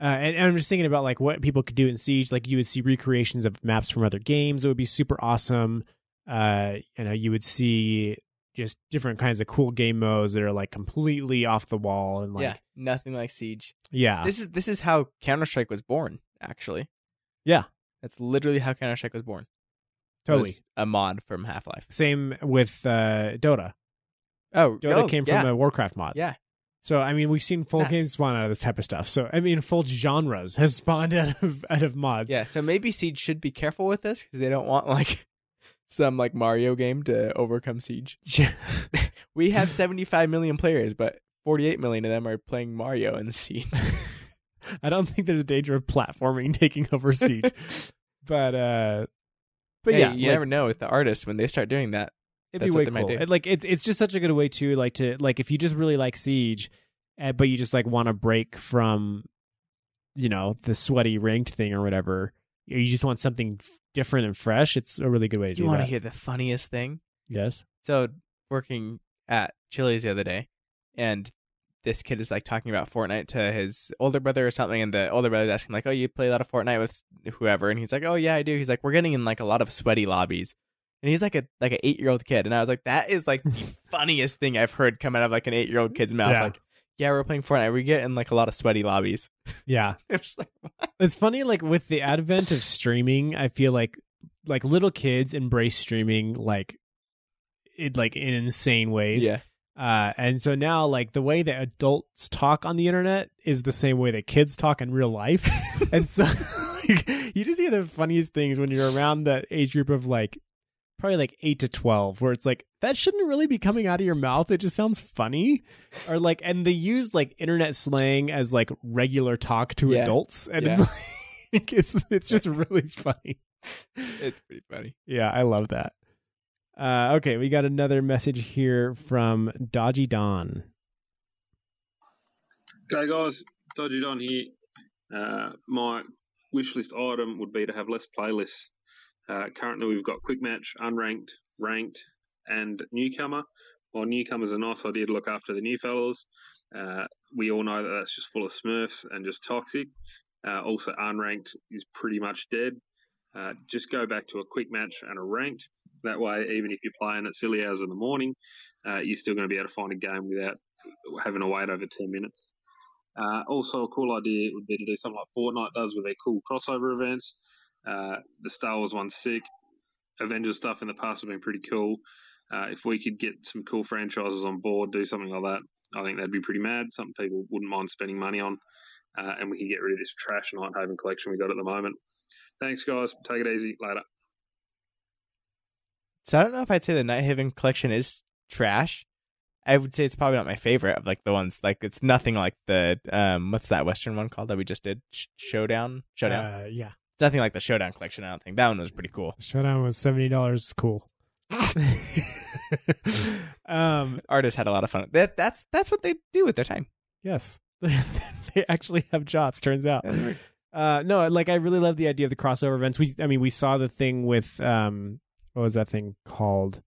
Uh, and, and I'm just thinking about like what people could do in Siege. Like you would see recreations of maps from other games. It would be super awesome. Uh, you know, you would see just different kinds of cool game modes that are like completely off the wall and like yeah, nothing like Siege. yeah, This is this is how Counter Strike was born. Actually, Yeah. that's literally how Counter Strike was born. Totally. was a mod from Half Life. Same with uh, Dota. Oh, Dota oh, came yeah. from a Warcraft mod. yeah. So I mean, we've seen full Nuts. games spawn out of this type of stuff. So I mean, full genres has (laughs) spawned out of out of mods. Yeah, so maybe Siege should be careful with this because they don't want like some like Mario game to overcome Siege. (laughs) (laughs) We have 75 million players, but 48 million of them are playing Mario in Siege. (laughs) I don't think there's a danger of platforming taking over Siege, but uh, but Hey, yeah, you like- never know with the artists when they start doing that. It'd That's be what way cool. It, like it's it's just such a good way to like to like if you just really like Siege, uh, but you just like want to break from, you know, the sweaty ranked thing or whatever. Or You just want something f- different and fresh. It's a really good way to do it. You want to that. hear the funniest thing? yes. So working at Chili's the other day, and this kid is like talking about Fortnite to his older brother or something, and the older brother's asking like, "Oh, you play a lot of Fortnite with whoever?" And he's like, "Oh yeah, I do." He's like, "We're getting in like a lot of sweaty lobbies." And he's like a like an eight year old kid, and I was like, "That is like the (laughs) funniest thing I've heard come out of like an eight year old kid's mouth." Yeah. Like, yeah, we're playing Fortnite. We get in like a lot of sweaty lobbies. (laughs) Yeah. (laughs) I'm like. It's funny, like with the advent of streaming, I feel like like little kids embrace streaming like it like in insane ways. yeah, Uh, and so now, like the way that adults talk on the internet is the same way that kids talk in real life, (laughs) and so like, you just hear the funniest things when you're around that age group of like probably like eight to twelve, where it's like that shouldn't really be coming out of your mouth. It just sounds funny, or like, and they use like internet slang as like regular talk to Yeah. adults, and Yeah. it's (laughs) like it's it's just really funny. it's pretty funny. Yeah, I love that. Uh, okay, we got another message here from Dodgy Don. G'day guys, Dodgy Don here. Uh, my wish list item would be to have less playlists. Uh, currently, we've got quick match, unranked, ranked, and newcomer. While newcomer's a nice idea to look after the new fellas, uh, we all know that that's just full of smurfs and just toxic. Uh, also, unranked is pretty much dead. Uh, just go back to a quick match and a ranked. That way, even if you're playing at silly hours in the morning, uh, you're still going to be able to find a game without having to wait over 10 minutes. Uh, also, a cool idea would be to do something like Fortnite does with their cool crossover events. Uh, the Star Wars one's sick. Avengers stuff in the past have been pretty cool. Uh, if we could get some cool franchises on board, do something like that, I think that'd be pretty mad. Something people wouldn't mind spending money on. Uh, and we can get rid of this trash Nighthaven collection we got at the moment. Thanks, guys. Take it easy. Later. So I don't know if I'd say the Nighthaven collection is trash. I would say it's probably not my favorite of like the ones like it's nothing like the um what's that Western one called that we just did Sh- Showdown Showdown. Uh, yeah. It's nothing like the Showdown collection. I don't think that one was pretty cool. Showdown was seventy dollars. Cool. (laughs) um. Artists had a lot of fun. That that's that's what they do with their time. Yes. (laughs) they actually have jobs. Turns out. Uh, no, like I really love the idea of the crossover events. We, I mean, we saw the thing with um, what was that thing called?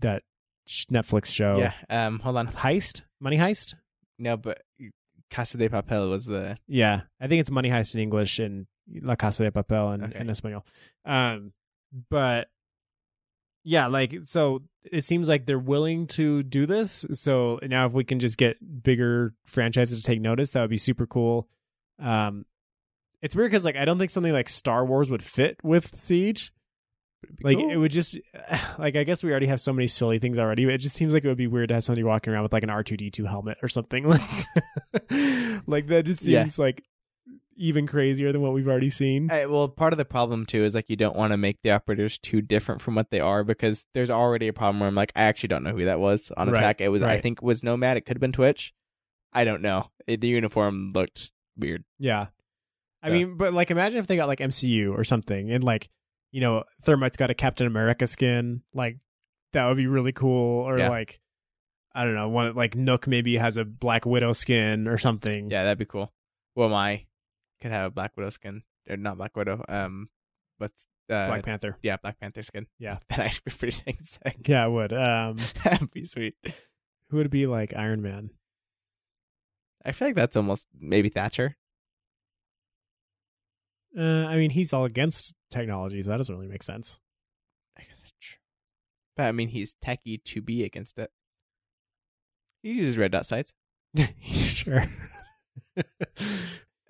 That Netflix show. Yeah. Um. Hold on. Heist, Money Heist. No, but Casa de Papel was the Yeah, I think it's Money Heist in English and La Casa de Papel in, Okay. in Espanol. Um, but yeah, like so, it seems like they're willing to do this. So now, if we can just get bigger franchises to take notice, that would be super cool. Um, it's weird because like I don't think something like Star Wars would fit with Siege. Like cool. it would just (sighs) like I guess we already have so many silly things already. It just seems like it would be weird to have somebody walking around with like an R two D two helmet or something (laughs) like like that. Just Yeah. seems like even crazier than what we've already seen. Uh, well, part of the problem too is like you don't want to make the operators too different from what they are because there's already a problem where I'm like, I actually don't know who that was on Right, attack. It was, I think, it was Nomad. It could have been Twitch. I don't know. It, the uniform looked weird. Yeah. I So- mean, but like imagine if they got like MCU or something and like, you know, Thermite's got a Captain America skin, like that would be really cool. Or Yeah. like I don't know, one like Nøkk maybe has a Black Widow skin or something. Yeah, that'd be cool. Well, my could have a Black Widow skin, or not Black Widow. Um, but uh, Black Panther. yeah, Black Panther skin. (laughs) Yeah. that actually be pretty (laughs) dang sick. Yeah, it would. Um (laughs) That'd be sweet. who would be like Iron Man? I feel like that's almost maybe Thatcher. Uh I mean he's all against technology, so that doesn't really make sense. I guess that's true. But I mean, he's techie to be against it. He uses red dot sights. sure.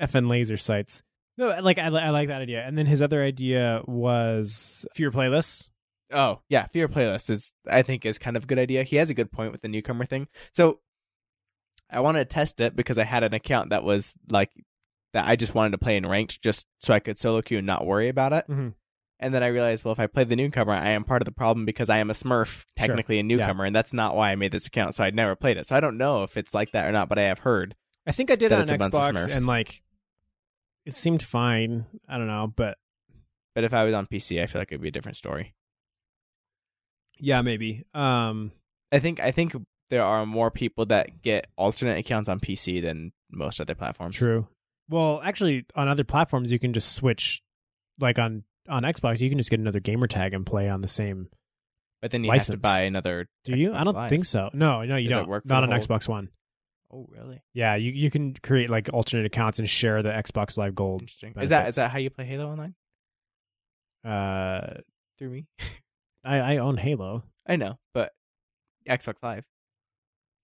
FN laser sights. No, like I, I like that idea. And then his other idea was fewer playlists. Oh yeah, fear playlists is I think is kind of a good idea. He has a good point with the newcomer thing. So I wanted to test it because I had an account that was like that I just wanted to play in ranked just so I could solo queue and not worry about it. Mhm. And then I realized, well, if I play the newcomer, I am part of the problem because I am a Smurf, technically a newcomer, and that's not why I made this account. So I'd never played it. So I don't know if it's like that or not, but I have heard. I think I did it on Xbox, and like it seemed fine. I don't know, but But if I was on PC, I feel like it'd be a different story. yeah, maybe. Um, I think I think there are more people that get alternate accounts on PC than most other platforms. true. Well, actually, on other platforms, you can just switch. Like on on Xbox, you can just get another gamer tag and play on the same. But then you have to buy another. Do you? I don't Live. think so. No, no, you Does don't. work for Not on whole- Xbox One. Oh, really? Yeah, you you can create like alternate accounts and share the Xbox Live Gold. Interesting. Is that is that how you play Halo Online? Uh, Through me? (laughs) I I own Halo. I know, but Xbox Live.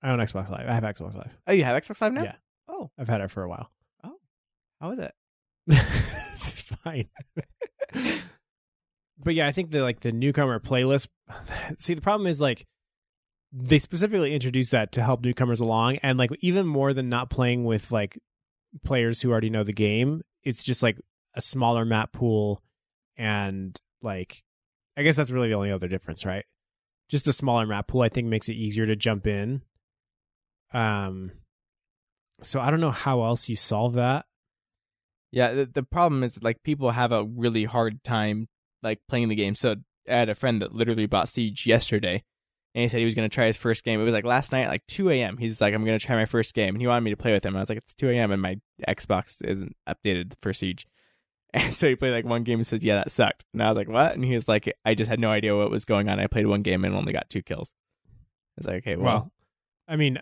I own Xbox Live. I have Xbox Live. Oh, you have Xbox Live now? Yeah. Oh, I've had it for a while. Oh, how is it? (laughs) it's fine. (laughs) but yeah, I think the like the newcomer playlist. (sighs) See, the problem is like they specifically introduced that to help newcomers along, and like even more than not playing with like players who already know the game, it's just like a smaller map pool, and like I guess that's really the only other difference, right? Just a smaller map pool, I think, makes it easier to jump in. Um, so I don't know how else you solve that. Yeah, the, the problem is like people have a really hard time like playing the game. So I had a friend that literally bought Siege yesterday, and he said he was going to try his first game. It was like last night, like 2 a.m. He's like, I'm going to try my first game, and he wanted me to play with him. I was like, it's 2 a.m. and my Xbox isn't updated for Siege. (laughs) And so he played like one game and says, yeah, that sucked. And I was like, what? And he was like, I just had no idea what was going on. I played one game and only got two kills. I was like, okay, well, Well, I mean,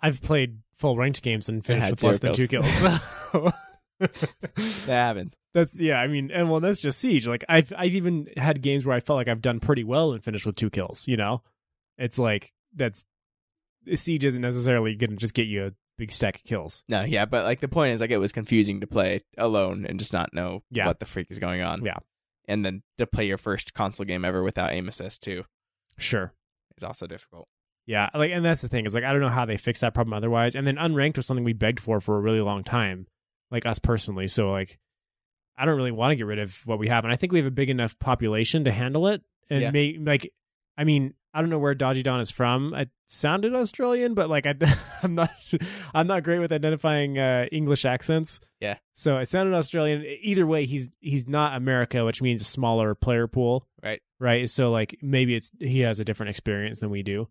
I've played full ranked games and finished with less than two kills. kills. (laughs) (laughs) that happens. that's yeah. I mean, and well, that's just Siege. Like I've I've even had games where I felt like I've done pretty well and finished with two kills. You know, it's like that's Siege isn't necessarily going to just get you a big stack of kills. No, yeah, but like the point is like it was confusing to play alone and just not know Yeah. what the freak is going on. Yeah. And then to play your first console game ever without aim assist too Sure. is also difficult. Yeah, like, and that's the thing is like I don't know how they fix that problem otherwise. And then unranked was something we begged for for a really long time, like us personally. So like, I don't really want to get rid of what we have, and I think we have a big enough population to handle it. And Yeah. may like, I mean, I don't know where Dodgy Don is from. It sounded Australian, but like I, (laughs) I'm not, I'm not great with identifying uh, English accents. Yeah. So it sounded Australian. Either way, he's he's not America, which means a smaller player pool, Right. right? So like maybe it's he has a different experience than we do.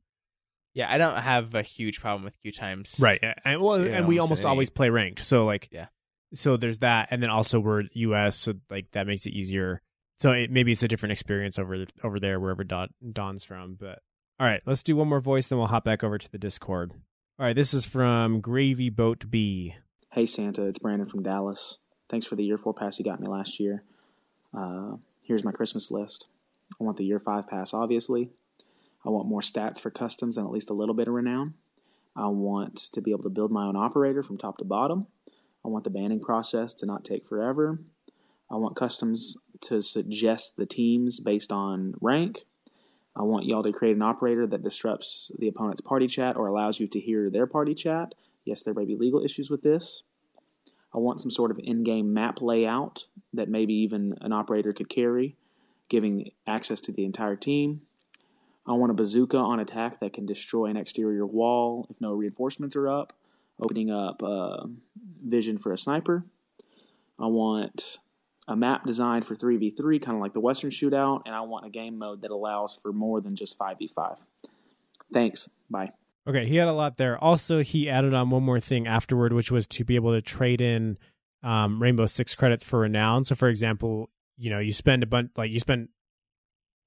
Yeah, I don't have a huge problem with queue times. Right. And well, Yeah, and we almost almost any- always play ranked. So like Yeah. so there's that, and then also we're U.S., so like that makes it easier. So it, maybe it's a different experience over over there wherever Don, Don's from. But all right, let's do one more voice, then we'll hop back over to the Discord. All right, this is from Gravy Boat B. Hey Santa, it's Brandon from Dallas. Thanks for the year four pass you got me last year. Uh, here's my Christmas list. I want the year five pass, obviously. I want more stats for customs and at least a little bit of renown. I want to be able to build my own operator from top to bottom. I want the banning process to not take forever. I want customs to suggest the teams based on rank. I want y'all to create an operator that disrupts the opponent's party chat or allows you to hear their party chat. Yes, there may be legal issues with this. I want some sort of in game map layout that maybe even an operator could carry, giving access to the entire team. I want a bazooka on attack that can destroy an exterior wall if no reinforcements are up, opening up uh, vision for a sniper. I want a map designed for 3v3, kind of like the Western Shootout, and I want a game mode that allows for more than just 5v5. Thanks. Bye. Okay, he had a lot there. Also, he added on one more thing afterward, which was to be able to trade in um, Rainbow Six credits for renown. So, for example, you know, you spend a bunch, like you spend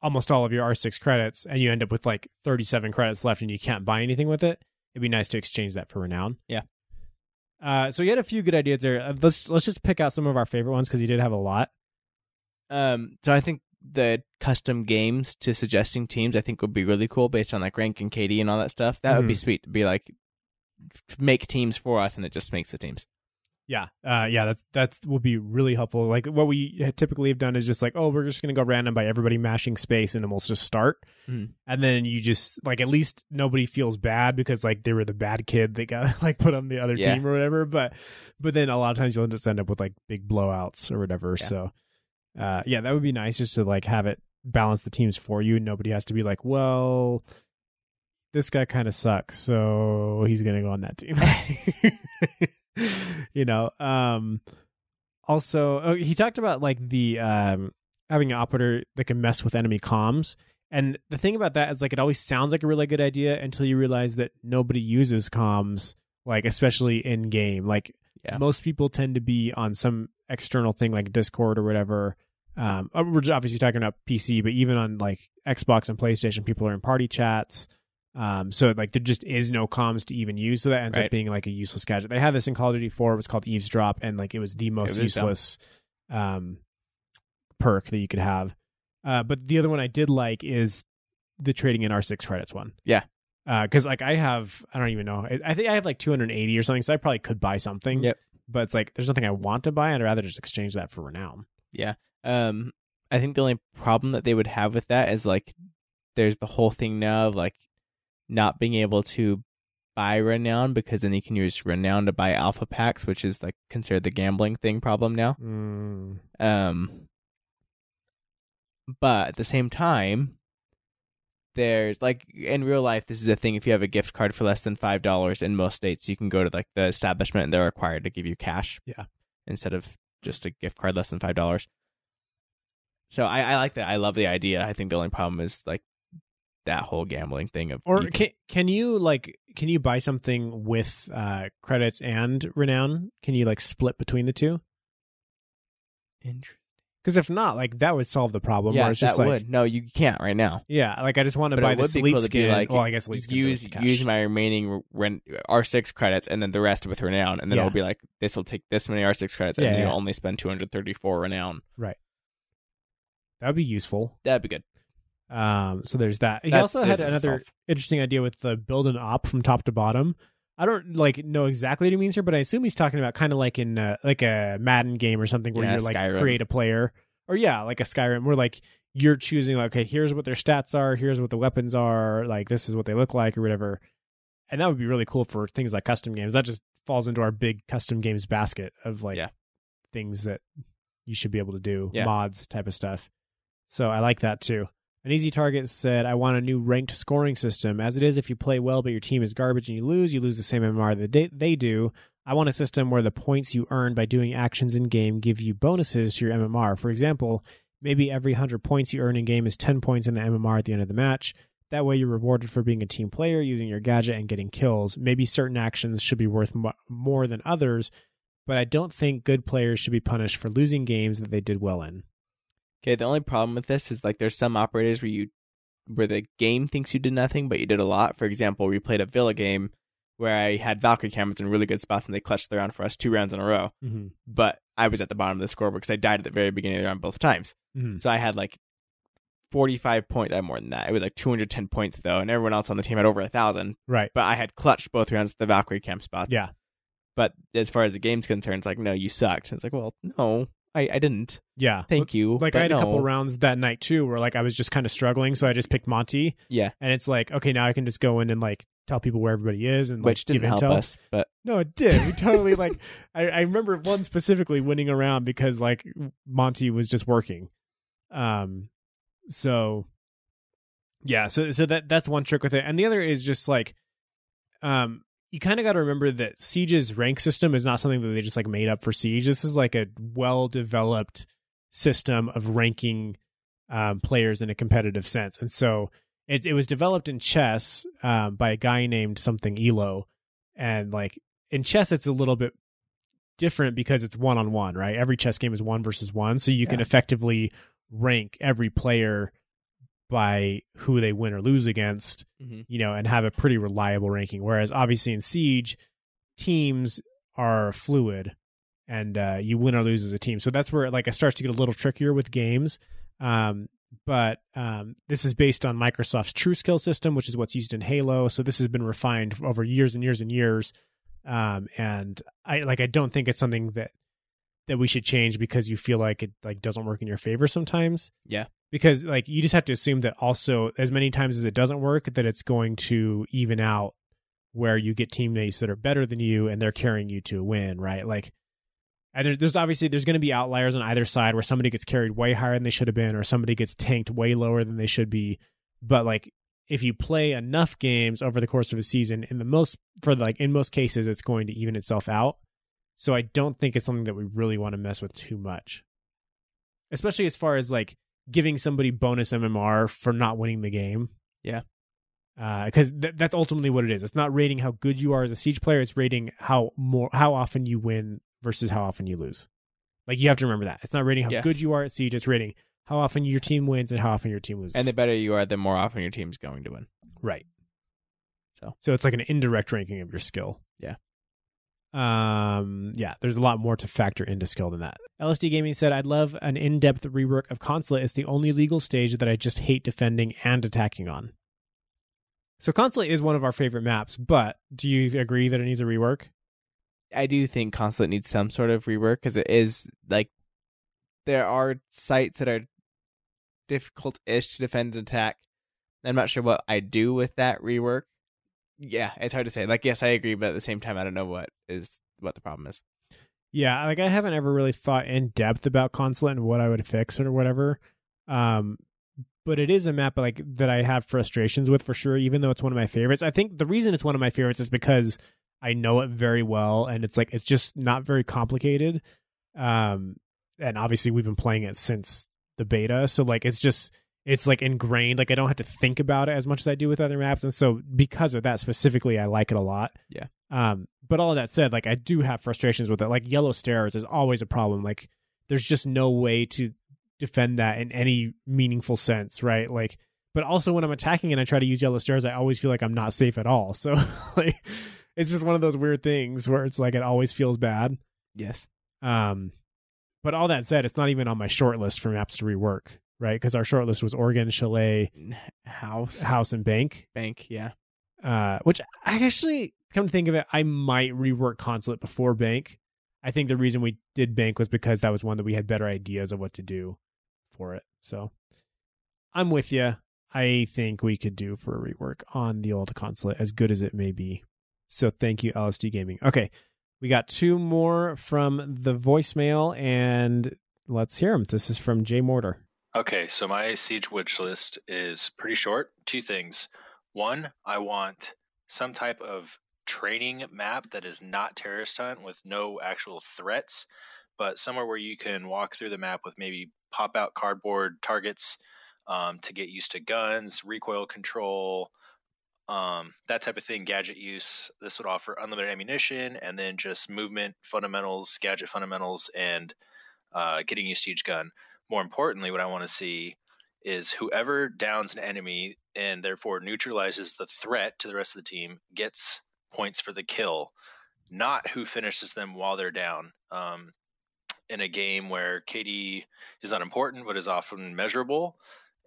almost all of your R6 credits, and you end up with like 37 credits left, and you can't buy anything with it. It'd be nice to exchange that for renown. Yeah. Uh, so you had a few good ideas there. Uh, let's let's just pick out some of our favorite ones because you did have a lot. Um, so I think the custom games to suggesting teams I think would be really cool based on like rank and KD and all that stuff. That would be Mhm. sweet to be like make teams for us and it just makes the teams. Yeah, uh, yeah, that's that's will be really helpful. Like what we typically have done is just like, oh, we're just gonna go random by everybody mashing space, and then we'll just start. Mhm. And then you just like at least nobody feels bad because like they were the bad kid that got (laughs) like put on the other Yeah. team or whatever. But but then a lot of times you'll just end up with like big blowouts or whatever. Yeah. So uh, yeah, that would be nice just to like have it balance the teams for you. and Nobody has to be like, well, this guy kind of sucks, so he's gonna go on that team. (laughs) (laughs) (laughs) you know. Um also oh, he talked about like the um having an operator that can mess with enemy comms. And the thing about that is like it always sounds like a really good idea until you realize that nobody uses comms, like especially in game. Like Yeah. most people tend to be on some external thing like Discord or whatever. Um, uh, we're obviously talking about PC, but even on like Xbox and PlayStation, people are in party chats. Um, so like there just is no comms to even use, so that ends Right. up being like a useless gadget. They had this in Call of Duty 4. It was called Eavesdrop, and like it was the most was useless um, perk that you could have. Uh, but the other one I did like is the trading in R6 credits one. Yeah. Because like I have, I don't even know. I, I think I have like 280 or something, so I probably could buy something. Yep. But it's like there's nothing I want to buy. I'd rather just exchange that for renown. Yeah. Um, I think the only problem that they would have with that is like, there's the whole thing now of like not being able to buy renown because then you can use renown to buy alpha packs, which is like considered the gambling thing problem now. Mm. Um, but at the same time, there's like in real life, this is a thing. If you have a gift card for less than five dollars in most states, you can go to like the establishment and they're required to give you cash. Yeah. Instead of just a gift card less than five dollars. So I, I like that. I love the idea. I think the only problem is like that whole gambling thing of Or can can you like can you buy something with uh credits and renown? Can you like split between the two? Interesting. Because if not, like that would solve the problem. yeah, it's that just like, would. No, you can't right now. yeah, like I just want to buy it the would elite cool skin. like, well, I guess elite skins use cash. use my remaining ren- R6 credits and then the rest with renown, and then Yeah. it'll be like this will take this many R6 credits, and Yeah, then yeah. you'll only spend 234 renown. Right. That would be useful. That'd be good. Um, so there's that. He That's- also had this is another solve. interesting idea with the build an op from top to bottom. I don't like know exactly what he means here, but I assume he's talking about kind of like in uh, like a Madden game or something where Yeah, you're like Skyrim. create a player, or yeah, like a Skyrim, where like you're choosing like okay, here's what their stats are, here's what the weapons are, like this is what they look like or whatever. And that would be really cool for things like custom games. That just falls into our big custom games basket of like Yeah. things that you should be able to do, Yeah. mods type of stuff. So I like that too. An easy target said, I want a new ranked scoring system. As it is, if you play well but your team is garbage and you lose, you lose the same MMR that they, do. I want a system where the points you earn by doing actions in game give you bonuses to your MMR. For example, maybe every 100 points you earn in game is 10 points in the MMR at the end of the match. That way, you're rewarded for being a team player, using your gadget, and getting kills. Maybe certain actions should be worth mo- more than others, but I don't think good players should be punished for losing games that they did well in. Okay, the only problem with this is like there's some operators where you where the game thinks you did nothing, but you did a lot. For example, we played a Villa game where I had Valkyrie cameras in really good spots and they clutched the round for us two rounds in a row. Mm-hmm. But I was at the bottom of the scoreboard because I died at the very beginning of the round both times. Mhm. So I had like 45 points. I had more than that. It was like 210 points though, and everyone else on the team had over a thousand. Right. But I had clutched both rounds at the Valkyrie camp spots. Yeah. But as far as the game's concerned, it's like, no, you sucked. It's like, well, no, I, I didn't. Yeah. Thank you. Like I had no. a couple rounds that night too where like I was just kind of struggling, so I just picked Monty. Yeah. And it's like, okay, now I can just go in and like tell people where everybody is and like Which didn't give help intel. us, but No, it did. We totally like (laughs) I, I remember one specifically winning around because like Monty was just working. Um so yeah, so so that that's one trick with it. And the other is just like um you kind of got to remember that Siege's rank system is not something that they just like made up for Siege. This is like a well developed system of ranking um, players in a competitive sense. And so it, it was developed in chess um, by a guy named something Elo. And like in chess, it's a little bit different because it's one on one, right? Every chess game is one versus one. So you can effectively rank every player by who they win or lose against Mhm. you know, and have a pretty reliable ranking. Whereas obviously in Siege, teams are fluid and uh, you win or lose as a team. So that's where like it starts to get a little trickier with games. Um, but um, this is based on Microsoft's TrueSkill system, which is what's used in Halo. So this has been refined over years and years and years. Um, and I like I don't think it's something that that we should change because you feel like it like doesn't work in your favor sometimes yeah. Because like you just have to assume that also as many times as it doesn't work that it's going to even out where you get teammates that are better than you and they're carrying you to a win right? Like there's, there's obviously there's going to be outliers on either side where somebody gets carried way higher than they should have been or somebody gets tanked way lower than they should be. But like if you play enough games over the course of a season in the most for like in most cases it's going to even itself out. So i don't think it's something that we really want to mess with too much. Especially as far as like giving somebody bonus mmr for not winning the game Yeah. Uh, because th- that's ultimately what it is it's not rating how good you are as a siege player it's rating how more how often you win versus how often you lose like you have to remember that it's not rating how Yeah. good you are at siege it's rating how often your team wins and how often your team loses And the better you are, the more often your team's going to win. Right. So so it's like an indirect ranking of your skill. Yeah. Um yeah, there's a lot more to factor into skill than that. LSD Gaming said I'd love an in-depth rework of Consulate. It's the only legal stage that I just hate defending and attacking on. So Consulate is one of our favorite maps, but do you agree that it needs a rework? I do think Consulate needs some sort of rework because it is like there are sites that are difficult ish to defend and attack. I'm not sure what I do with that rework. Yeah, it's hard to say. Like, yes, I agree, but at the same time, I don't know what is what the problem is. Yeah, like I haven't ever really thought in depth about Consulate and what I would fix or whatever. Um, but it is a map like that I have frustrations with for sure. Even though it's one of my favorites, I think the reason it's one of my favorites is because I know it very well, and it's like it's just not very complicated. Um, and obviously we've been playing it since the beta, so like it's just it's like ingrained. Like I don't have to think about it as much as I do with other maps, and so because of that specifically, I like it a lot. Yeah. Um, but all of that said, like I do have frustrations with it. Like yellow stairs is always a problem. Like there's just no way to defend that in any meaningful sense, right? Like, but also when I'm attacking and I try to use yellow stairs, I always feel like I'm not safe at all. (laughs) So like, it's just one of those weird things where it's like it always feels bad. Yes. Um, but all that said, it's not even on my short list for maps to rework, right? Because our short list was Oregon, Chalet, House, House, and Bank. Bank, yeah. Uh, which I actually come to think of it, I might rework Consulate before Bank. I think the reason we did Bank was because that was one that we had better ideas of what to do for it. So I'm with you. I think we could do for a rework on the old Consulate, as good as it may be. So thank you, LSD Gaming. Okay, we got two more from the voicemail, and let's hear them. This is from Jay Mortar. Okay, so my siege Witch list is pretty short. Two things. One, I want some type of training map that is not terrorist hunt with no actual threats, but somewhere where you can walk through the map with maybe pop out cardboard targets um, to get used to guns, recoil control, um, that type of thing, gadget use. This would offer unlimited ammunition and then just movement fundamentals, gadget fundamentals, and uh, getting used to each gun. More importantly, what I want to see is whoever downs an enemy and therefore neutralizes the threat to the rest of the team gets points for the kill, not who finishes them while they're down. Um, in a game where KD is not important but is often measurable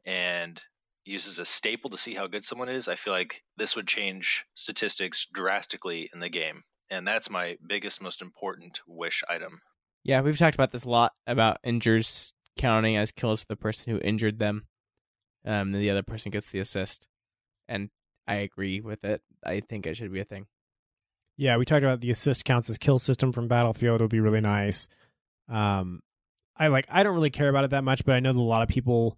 and uses a staple to see how good someone is, I feel like this would change statistics drastically in the game. And that's my biggest, most important wish item. Yeah, we've talked about this a lot about injures counting as kills for the person who injured them. Um, then the other person gets the assist, and I agree with it. I think it should be a thing. Yeah, we talked about the assist counts as kill system from Battlefield. It would be really nice. Um, I like. I don't really care about it that much, but I know that a lot of people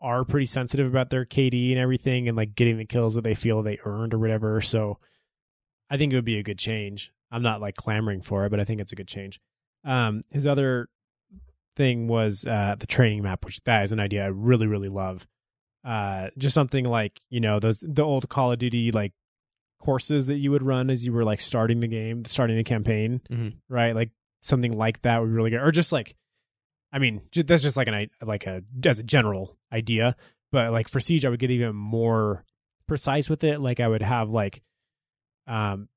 are pretty sensitive about their KD and everything, and like getting the kills that they feel they earned or whatever. So, I think it would be a good change. I'm not like clamoring for it, but I think it's a good change. Um, his other thing was uh, the training map, which that is an idea I really, really love. Uh, just something like you know those the old Call of Duty like courses that you would run as you were like starting the game, starting the campaign, Mhm. right? Like something like that would be really good, or just like, I mean, ju- that's just like an like a as a general idea, but like for Siege, I would get even more precise with it. Like I would have like, um,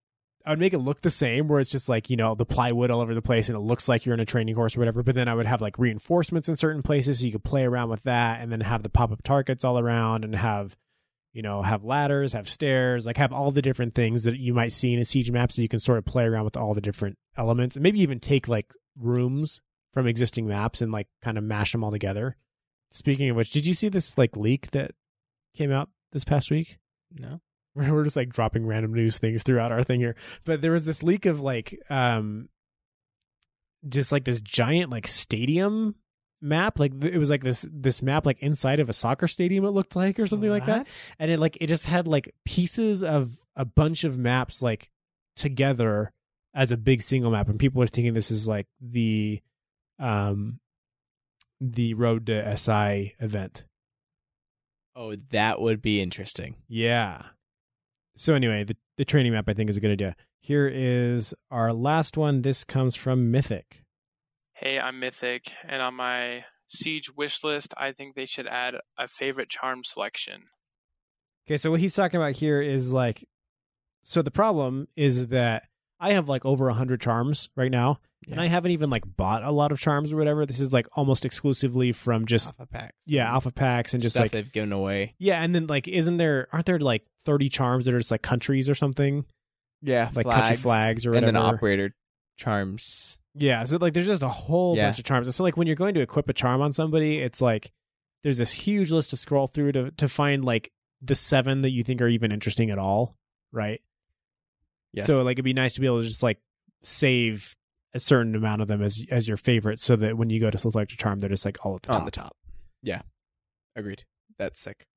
I would make it look the same, where it's just like you know the plywood all over the place, and it looks like you're in a training course or whatever. But then I would have like reinforcements in certain places, so you could play around with that, and then have the pop up targets all around, and have you know have ladders, have stairs, like have all the different things that you might see in a siege map, so you can sort of play around with all the different elements, and maybe even take like rooms from existing maps and like kind of mash them all together. Speaking of which, did you see this like leak that came out this past week? No. (laughs) We're just like dropping random news things throughout our thing here. But there was this leak of like um just like this giant like stadium map like it was like this this map like inside of a soccer stadium it looked like or something like that and it like it just had like pieces of a bunch of maps like together as a big single map and people were thinking this is like the um the road to SI event Oh, that would be interesting. yeah. So anyway, the the training map I think is a good idea. Here is our last one. This comes from Mythic. Hey, I'm Mythic, and on my Siege wish list, I think they should add a favorite charm selection. Okay, so what he's talking about here is like, so the problem is that I have like over a hundred charms right now, and I haven't even like bought a lot of charms or whatever. This is like almost exclusively from just Alpha packs. yeah alpha packs and just Stuff like they've given away. yeah, and then like isn't there aren't there like thirty charms that are just like countries or something? Yeah, Like country flags or whatever. and then operator charms. Yeah, so like there's just a whole Yeah. bunch of charms. So like when you're going to equip a charm on somebody, it's like there's this huge list to scroll through to to find like the seven that you think are even interesting at all, right? Yes. So like it'd be nice to be able to just like save a certain amount of them as as your favorites, so that when you go to select a charm, they're just like all at the top. on the top. Yeah, agreed. That's sick.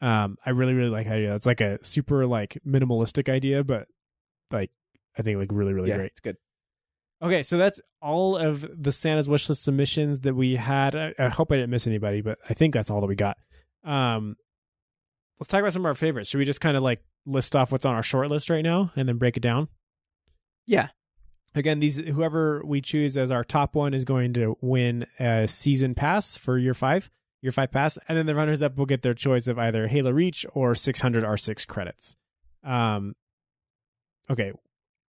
Um, I really really like that idea. It's like a super like minimalistic idea, but like I think like really really yeah, great. it's good. Okay, so that's all of the Santa's wish list submissions that we had. I, I hope I didn't miss anybody, but I think that's all that we got. Um, let's talk about some of our favorites. Should we just kind of like list off what's on our short list right now and then break it down? Yeah. Again, these whoever we choose as our top one is going to win a season pass for year five, year five pass, and then the runners up will get their choice of either Halo Reach or 600 R6 credits. Um, okay,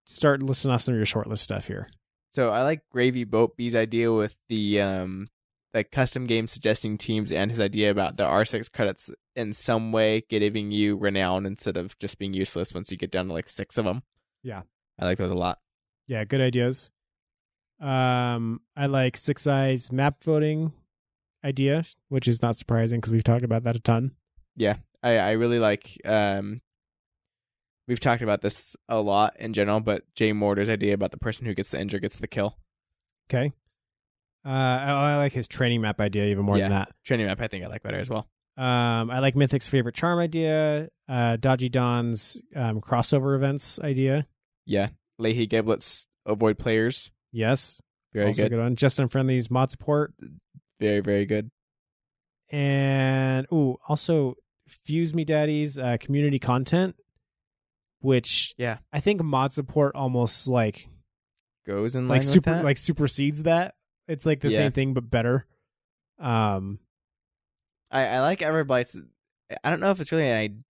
start listing off some of your short list stuff here. So I like Gravy Boat B's idea with the um like custom game suggesting teams and his idea about the R6 credits in some way giving you renown instead of just being useless once you get down to like six of them. Yeah. I like those a lot. Yeah, good ideas. Um, I like Six Eyes map voting idea, which is not surprising because we've talked about that a ton. Yeah, I I really like um. We've talked about this a lot in general, but Jay Mortar's idea about the person who gets the injury gets the kill. Okay. Uh, I, I like his training map idea even more yeah, than that. training map I think I like better as well. Um, I like Mythic's favorite charm idea. Uh, Dodgy Don's um, crossover events idea. Yeah, Leahy Giblets avoid players. Yes, Very good. good one. Just Unfriendly's mod support, Very very good. and ooh, also Fuse Me Daddy's uh, community content which yeah, I think mod support almost like goes in like super that. like supersedes that. It's like the Yeah. same thing but better. Um, I, I like Everblight's. I don't know if it's really an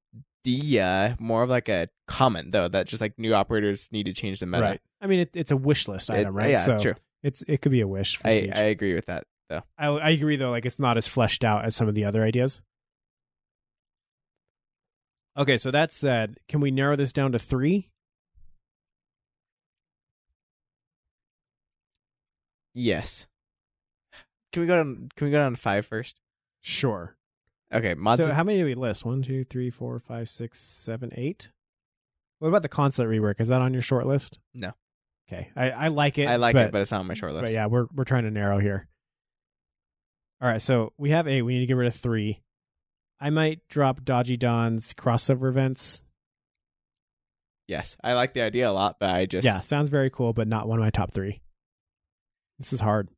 idea, more of like a comment though, that just like new operators need to change the meta. right. I mean, it, it's a wish list It- item, right? yeah, so true. It's it could be a wish. For I, Siege. I agree with that though. I I agree though. Like it's not as fleshed out as some of the other ideas. Okay, so that said, can we narrow this down to three? Yes. Can we go down? Can we go down to five first? Sure. Okay, mods. so how many do we list? One, two, three, four, five, six, seven, eight. What about the consulate rework? Is that on your short list? No. Okay, I, I like it. I like but, it, but it's not on my short list. But yeah, we're we're trying to narrow here. All right, so we have eight. We need to get rid of three. I might drop Dodgy Don's crossover events. Yes, I like the idea a lot, but I just Yeah, sounds very cool, but not one of my top three. This is hard.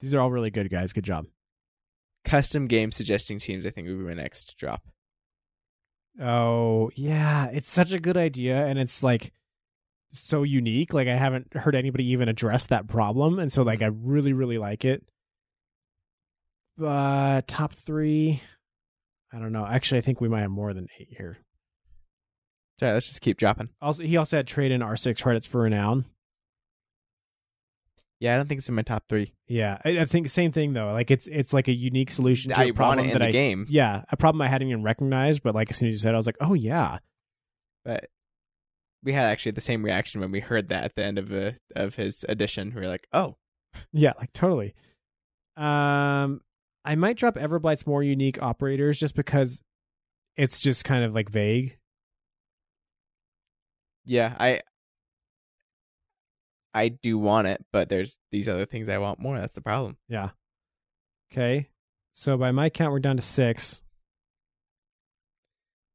These are all really good guys. Good job. custom game suggesting teams. I think would be my next drop. Oh yeah, it's such a good idea, and it's like so unique. Like I haven't heard anybody even address that problem, and so like I really really like it. But top three, I don't know. Actually, I think we might have more than eight here. Sorry, let's just keep dropping. Also, he also had trade in R six credits for renown. Yeah, I don't think it's in my top three. Yeah, I, I think same thing though. Like it's it's like a unique solution to I a problem that the I game. Yeah, a problem I hadn't even recognized, but like as soon as you said, it, I was like, oh yeah, But we had actually the same reaction when we heard that at the end of a, of his edition. We were like, oh, Yeah, like totally. Um, I might drop Everblight's more unique operators just because it's just kind of like vague. yeah, I I do want it, but there's these other things I want more. That's the problem. Yeah. Okay. So by my count, we're down to six.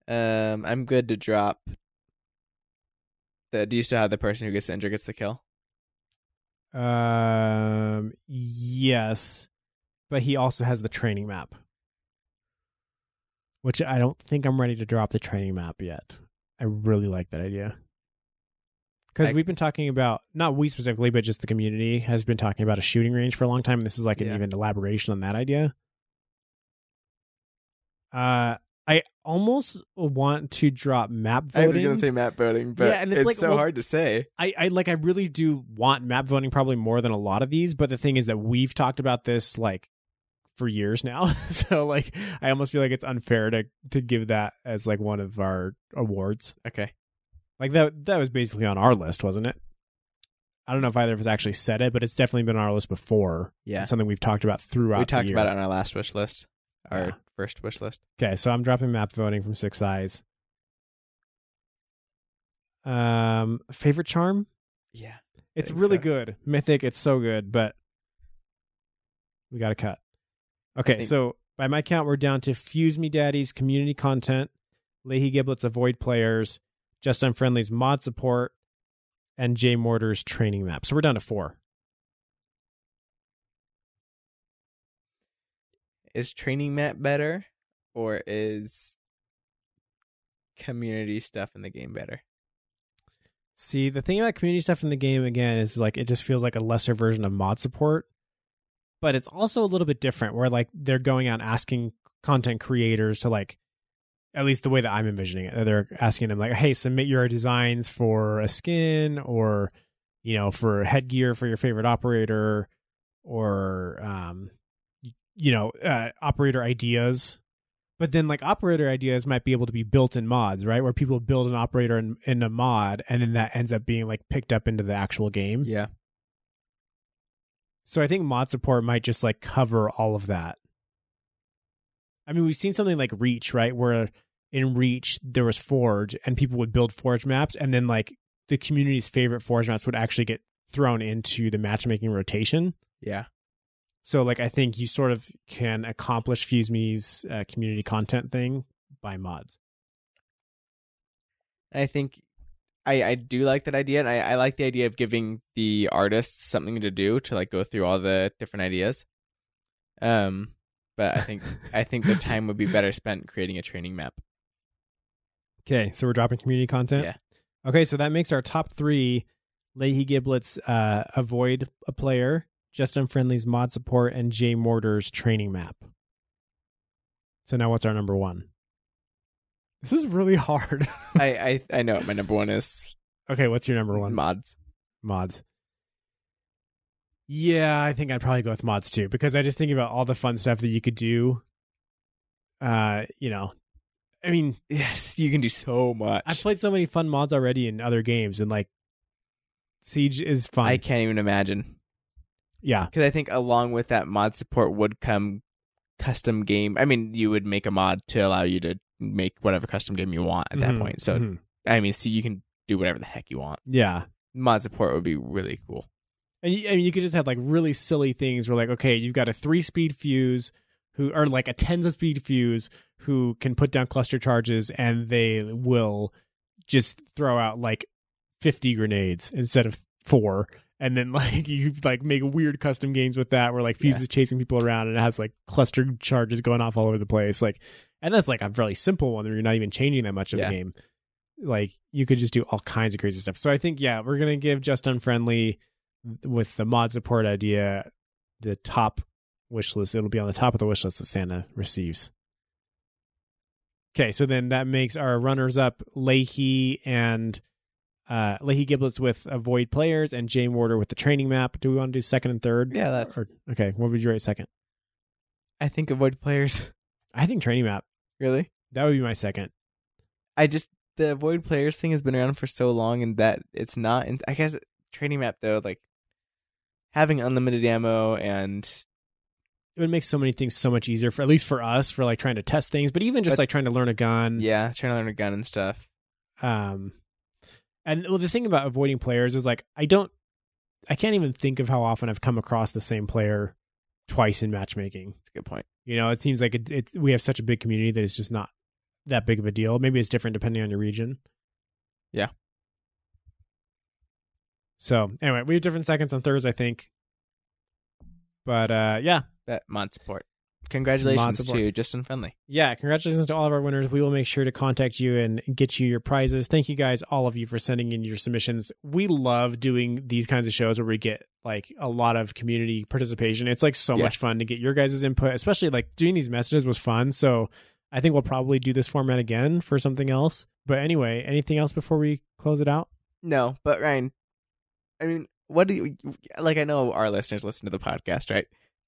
Um, I'm good to drop. The do you still have the person who gets the injured gets the kill? Um, yes, but he also has the training map, which I don't think I'm ready to drop the training map yet. I really like that idea because we've been talking about not we specifically, but just the community has been talking about a shooting range for a long time, and this is like an Yeah. even elaboration on that idea. Uh, I almost want to drop map voting. I was gonna say map voting, but Yeah, and it's it's, like, so well- hard to say. I, I like I really do want map voting probably more than a lot of these, but the thing is that we've talked about this like for years now. (laughs) so like I almost feel like it's unfair to to give that as like one of our awards. Okay. Like that that was basically on our list, wasn't it? I don't know if either of us actually said it, but it's definitely been on our list before. Yeah. It's something we've talked about throughout we talked about it on our last wish list, our Yeah. first wish list. Okay, so I'm dropping map voting from Six Eyes. Um, favorite charm? Yeah, It's really so. good. Mythic, it's so good, but we got to cut. Okay, think- so by my count, we're down to Fuse Me Daddy's community content, Leahy Giblet's avoid players, Just Unfriendly's mod support, and Jay Mortar's training map. So we're down to four. Is training map better, or is community stuff in the game better? See, the thing about community stuff in the game again is like it just feels like a lesser version of mod support, but it's also a little bit different where like they're going out asking content creators to like at least the way that I'm envisioning it. They're asking them like, "Hey, submit your designs for a skin or you know, for headgear for your favorite operator or um you know, uh, operator ideas but then like operator ideas might be able to be built in mods, right? Where people build an operator in, in a mod and then that ends up being like picked up into the actual game. Yeah. So I think mod support might just like cover all of that. I mean, we've seen something like Reach, right? Where in Reach there was Forge and people would build Forge maps and then like the community's favorite Forge maps would actually get thrown into the matchmaking rotation. Yeah. So like I think you sort of can accomplish Fuse Me's uh, community content thing by mods. I think I I do like that idea, and I, I like the idea of giving the artists something to do to like go through all the different ideas. Um, but I think I think the time would be (laughs) better spent creating a training map. Okay, so we're dropping community content. Yeah. Okay, so that makes our top three Leahy Giblets uh, avoid a player, Just Unfriendly's mod support, and Jay Mortar's training map. So now what's our number one? This is really hard. (laughs) I, I I know what my number one is. okay, what's your number one? Mods. Mods. Yeah, I think I'd probably go with mods too because I just think about all the fun stuff that you could do. Uh, you know, I mean, Yes, you can do so much. I've played so many fun mods already in other games, and like Siege is fun. I can't even imagine. yeah, Because I think along with that mod support would come custom game. I mean, you would make a mod to allow you to make whatever custom game you want at that Mhm, point. So, mhm. I mean, see, you can do whatever the heck you want. yeah. Mod support would be really cool. And you, I mean, you could just have like really silly things where, like, okay, you've got a three speed fuse who, or like a 10 speed fuse who can put down cluster charges and they will just throw out like 50 grenades instead of four. And then (laughs) like you like make weird custom games with that where like fuse Yeah. is chasing people around and it has like cluster charges going off all over the place. Like, and that's like a really simple one where you're not even changing that much of Yeah. the game. Like you could just do all kinds of crazy stuff. So I think, yeah, we're going to give Just Unfriendly with the mod support idea the top wish list. It'll be on the top of the wish list that Santa receives. Okay, so then that makes our runners up Leahy and uh Leahy Giblets with avoid players and Jay Mortar with the training map. Do we want to do second and third? Yeah, that's. Or, okay, what would you rate second? I think avoid players. I think training map. Really? That would be my second. I just the avoid players thing has been around for so long, and that it's not. And I guess training map though, like having unlimited ammo and It would make so many things so much easier for at least for us for like trying to test things, but even just But- like trying to learn a gun. yeah, trying to learn a gun and stuff. Um, and well, the thing about avoiding players is like I don't, I can't even think of how often I've come across the same player twice in matchmaking. That's a good point. You know, it seems like it, it's we have such a big community that it's just not that big of a deal. Maybe it's different depending on your region. Yeah. So anyway, we have different seconds on thirds, I think. But uh, yeah, That mod support. Congratulations support. to Just Unfriendly. yeah, congratulations to all of our winners. We will make sure to contact you and get you your prizes. Thank you guys, all of you, for sending in your submissions. We love doing these kinds of shows where we get like a lot of community participation. It's like so Yeah. much fun to get your guys' input, especially like doing these messages was fun. So I think we'll probably do this format again for something else. But anyway, anything else before we close it out? No, but Ryan, I mean, what do you like? I know our listeners listen to the podcast, right?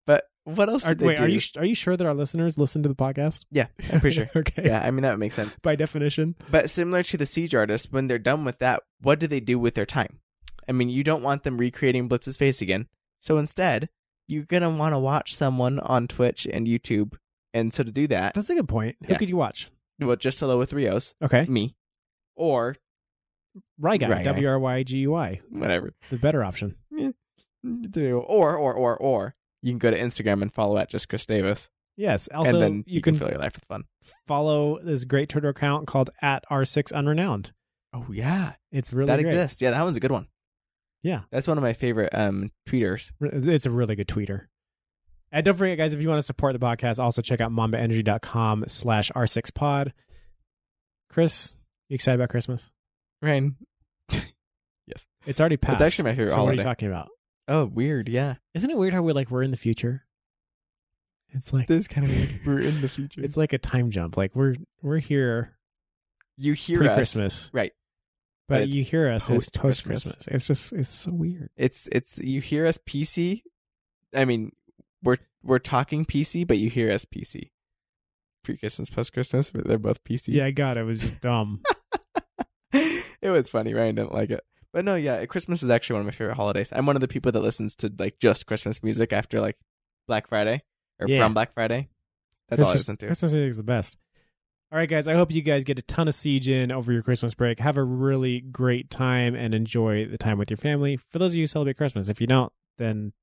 But what else Are, did they wait, do? are you are you sure that our listeners listen to the podcast? yeah, I'm pretty sure. (laughs) okay. Yeah, I mean that would make sense. By definition. But similar to the siege artist, when they're done with that, what do they do with their time? I mean, you don't want them recreating Blitz's face again. So instead, you're gonna want to watch someone on Twitch and YouTube. And so to do that, That's a good point. Who Yeah. could you watch? well, just hello with three O's, Okay. me, or Ryguy. W R Y G U Y. whatever. The better option. Do- Or or or or you can go to Instagram and follow at just Chris Davis, Yes. Also, and then you, can, fill your life with fun. follow this great Twitter account called at R6 Unrenowned. Oh yeah, It's really that great. exists. Yeah, that one's a good one. Yeah. That's one of my favorite um tweeters. It's a really good tweeter. And don't forget, guys, if you want to support the podcast, also check out mambaenergy.com slash R6pod. Chris, you excited about Christmas? Ryan. (laughs) Yes. It's already passed. It's actually my favorite so What are you talking about? Oh, weird. Yeah, Isn't it weird how we're like, we're in the future? It's like, this kind of weird. We're in the future. it's like a time jump. Like we're, we're here you hear us, Christmas, right? but, but you hear us post post-Christmas. Christmas. It's just, it's so weird. It's it's you hear us PC. I mean, we're we're talking PC, but you hear us PC. Pre Christmas, post Christmas, but they're both PC. Yeah, I got it. It was just dumb. (laughs) it was funny. Ryan didn't like it, but no, yeah, Christmas is actually one of my favorite holidays. I'm one of the people that listens to like just Christmas music after like Black Friday or Yeah. from Black Friday. That's all I listen to. Christmas music is the best. All right, guys. I hope you guys get a ton of siege in over your Christmas break. Have a really great time and enjoy the time with your family. For those of you who celebrate Christmas, if you don't, then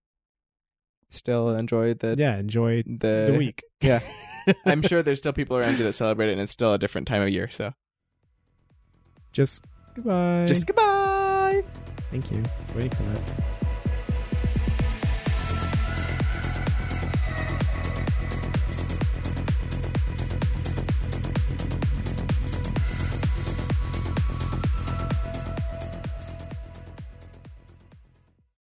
Still enjoy the yeah, enjoy the, the week. (laughs) Yeah, (laughs) I'm sure there's still people around you that celebrate it, and it's still a different time of year. So Just goodbye. just goodbye. Thank you. Waiting for that.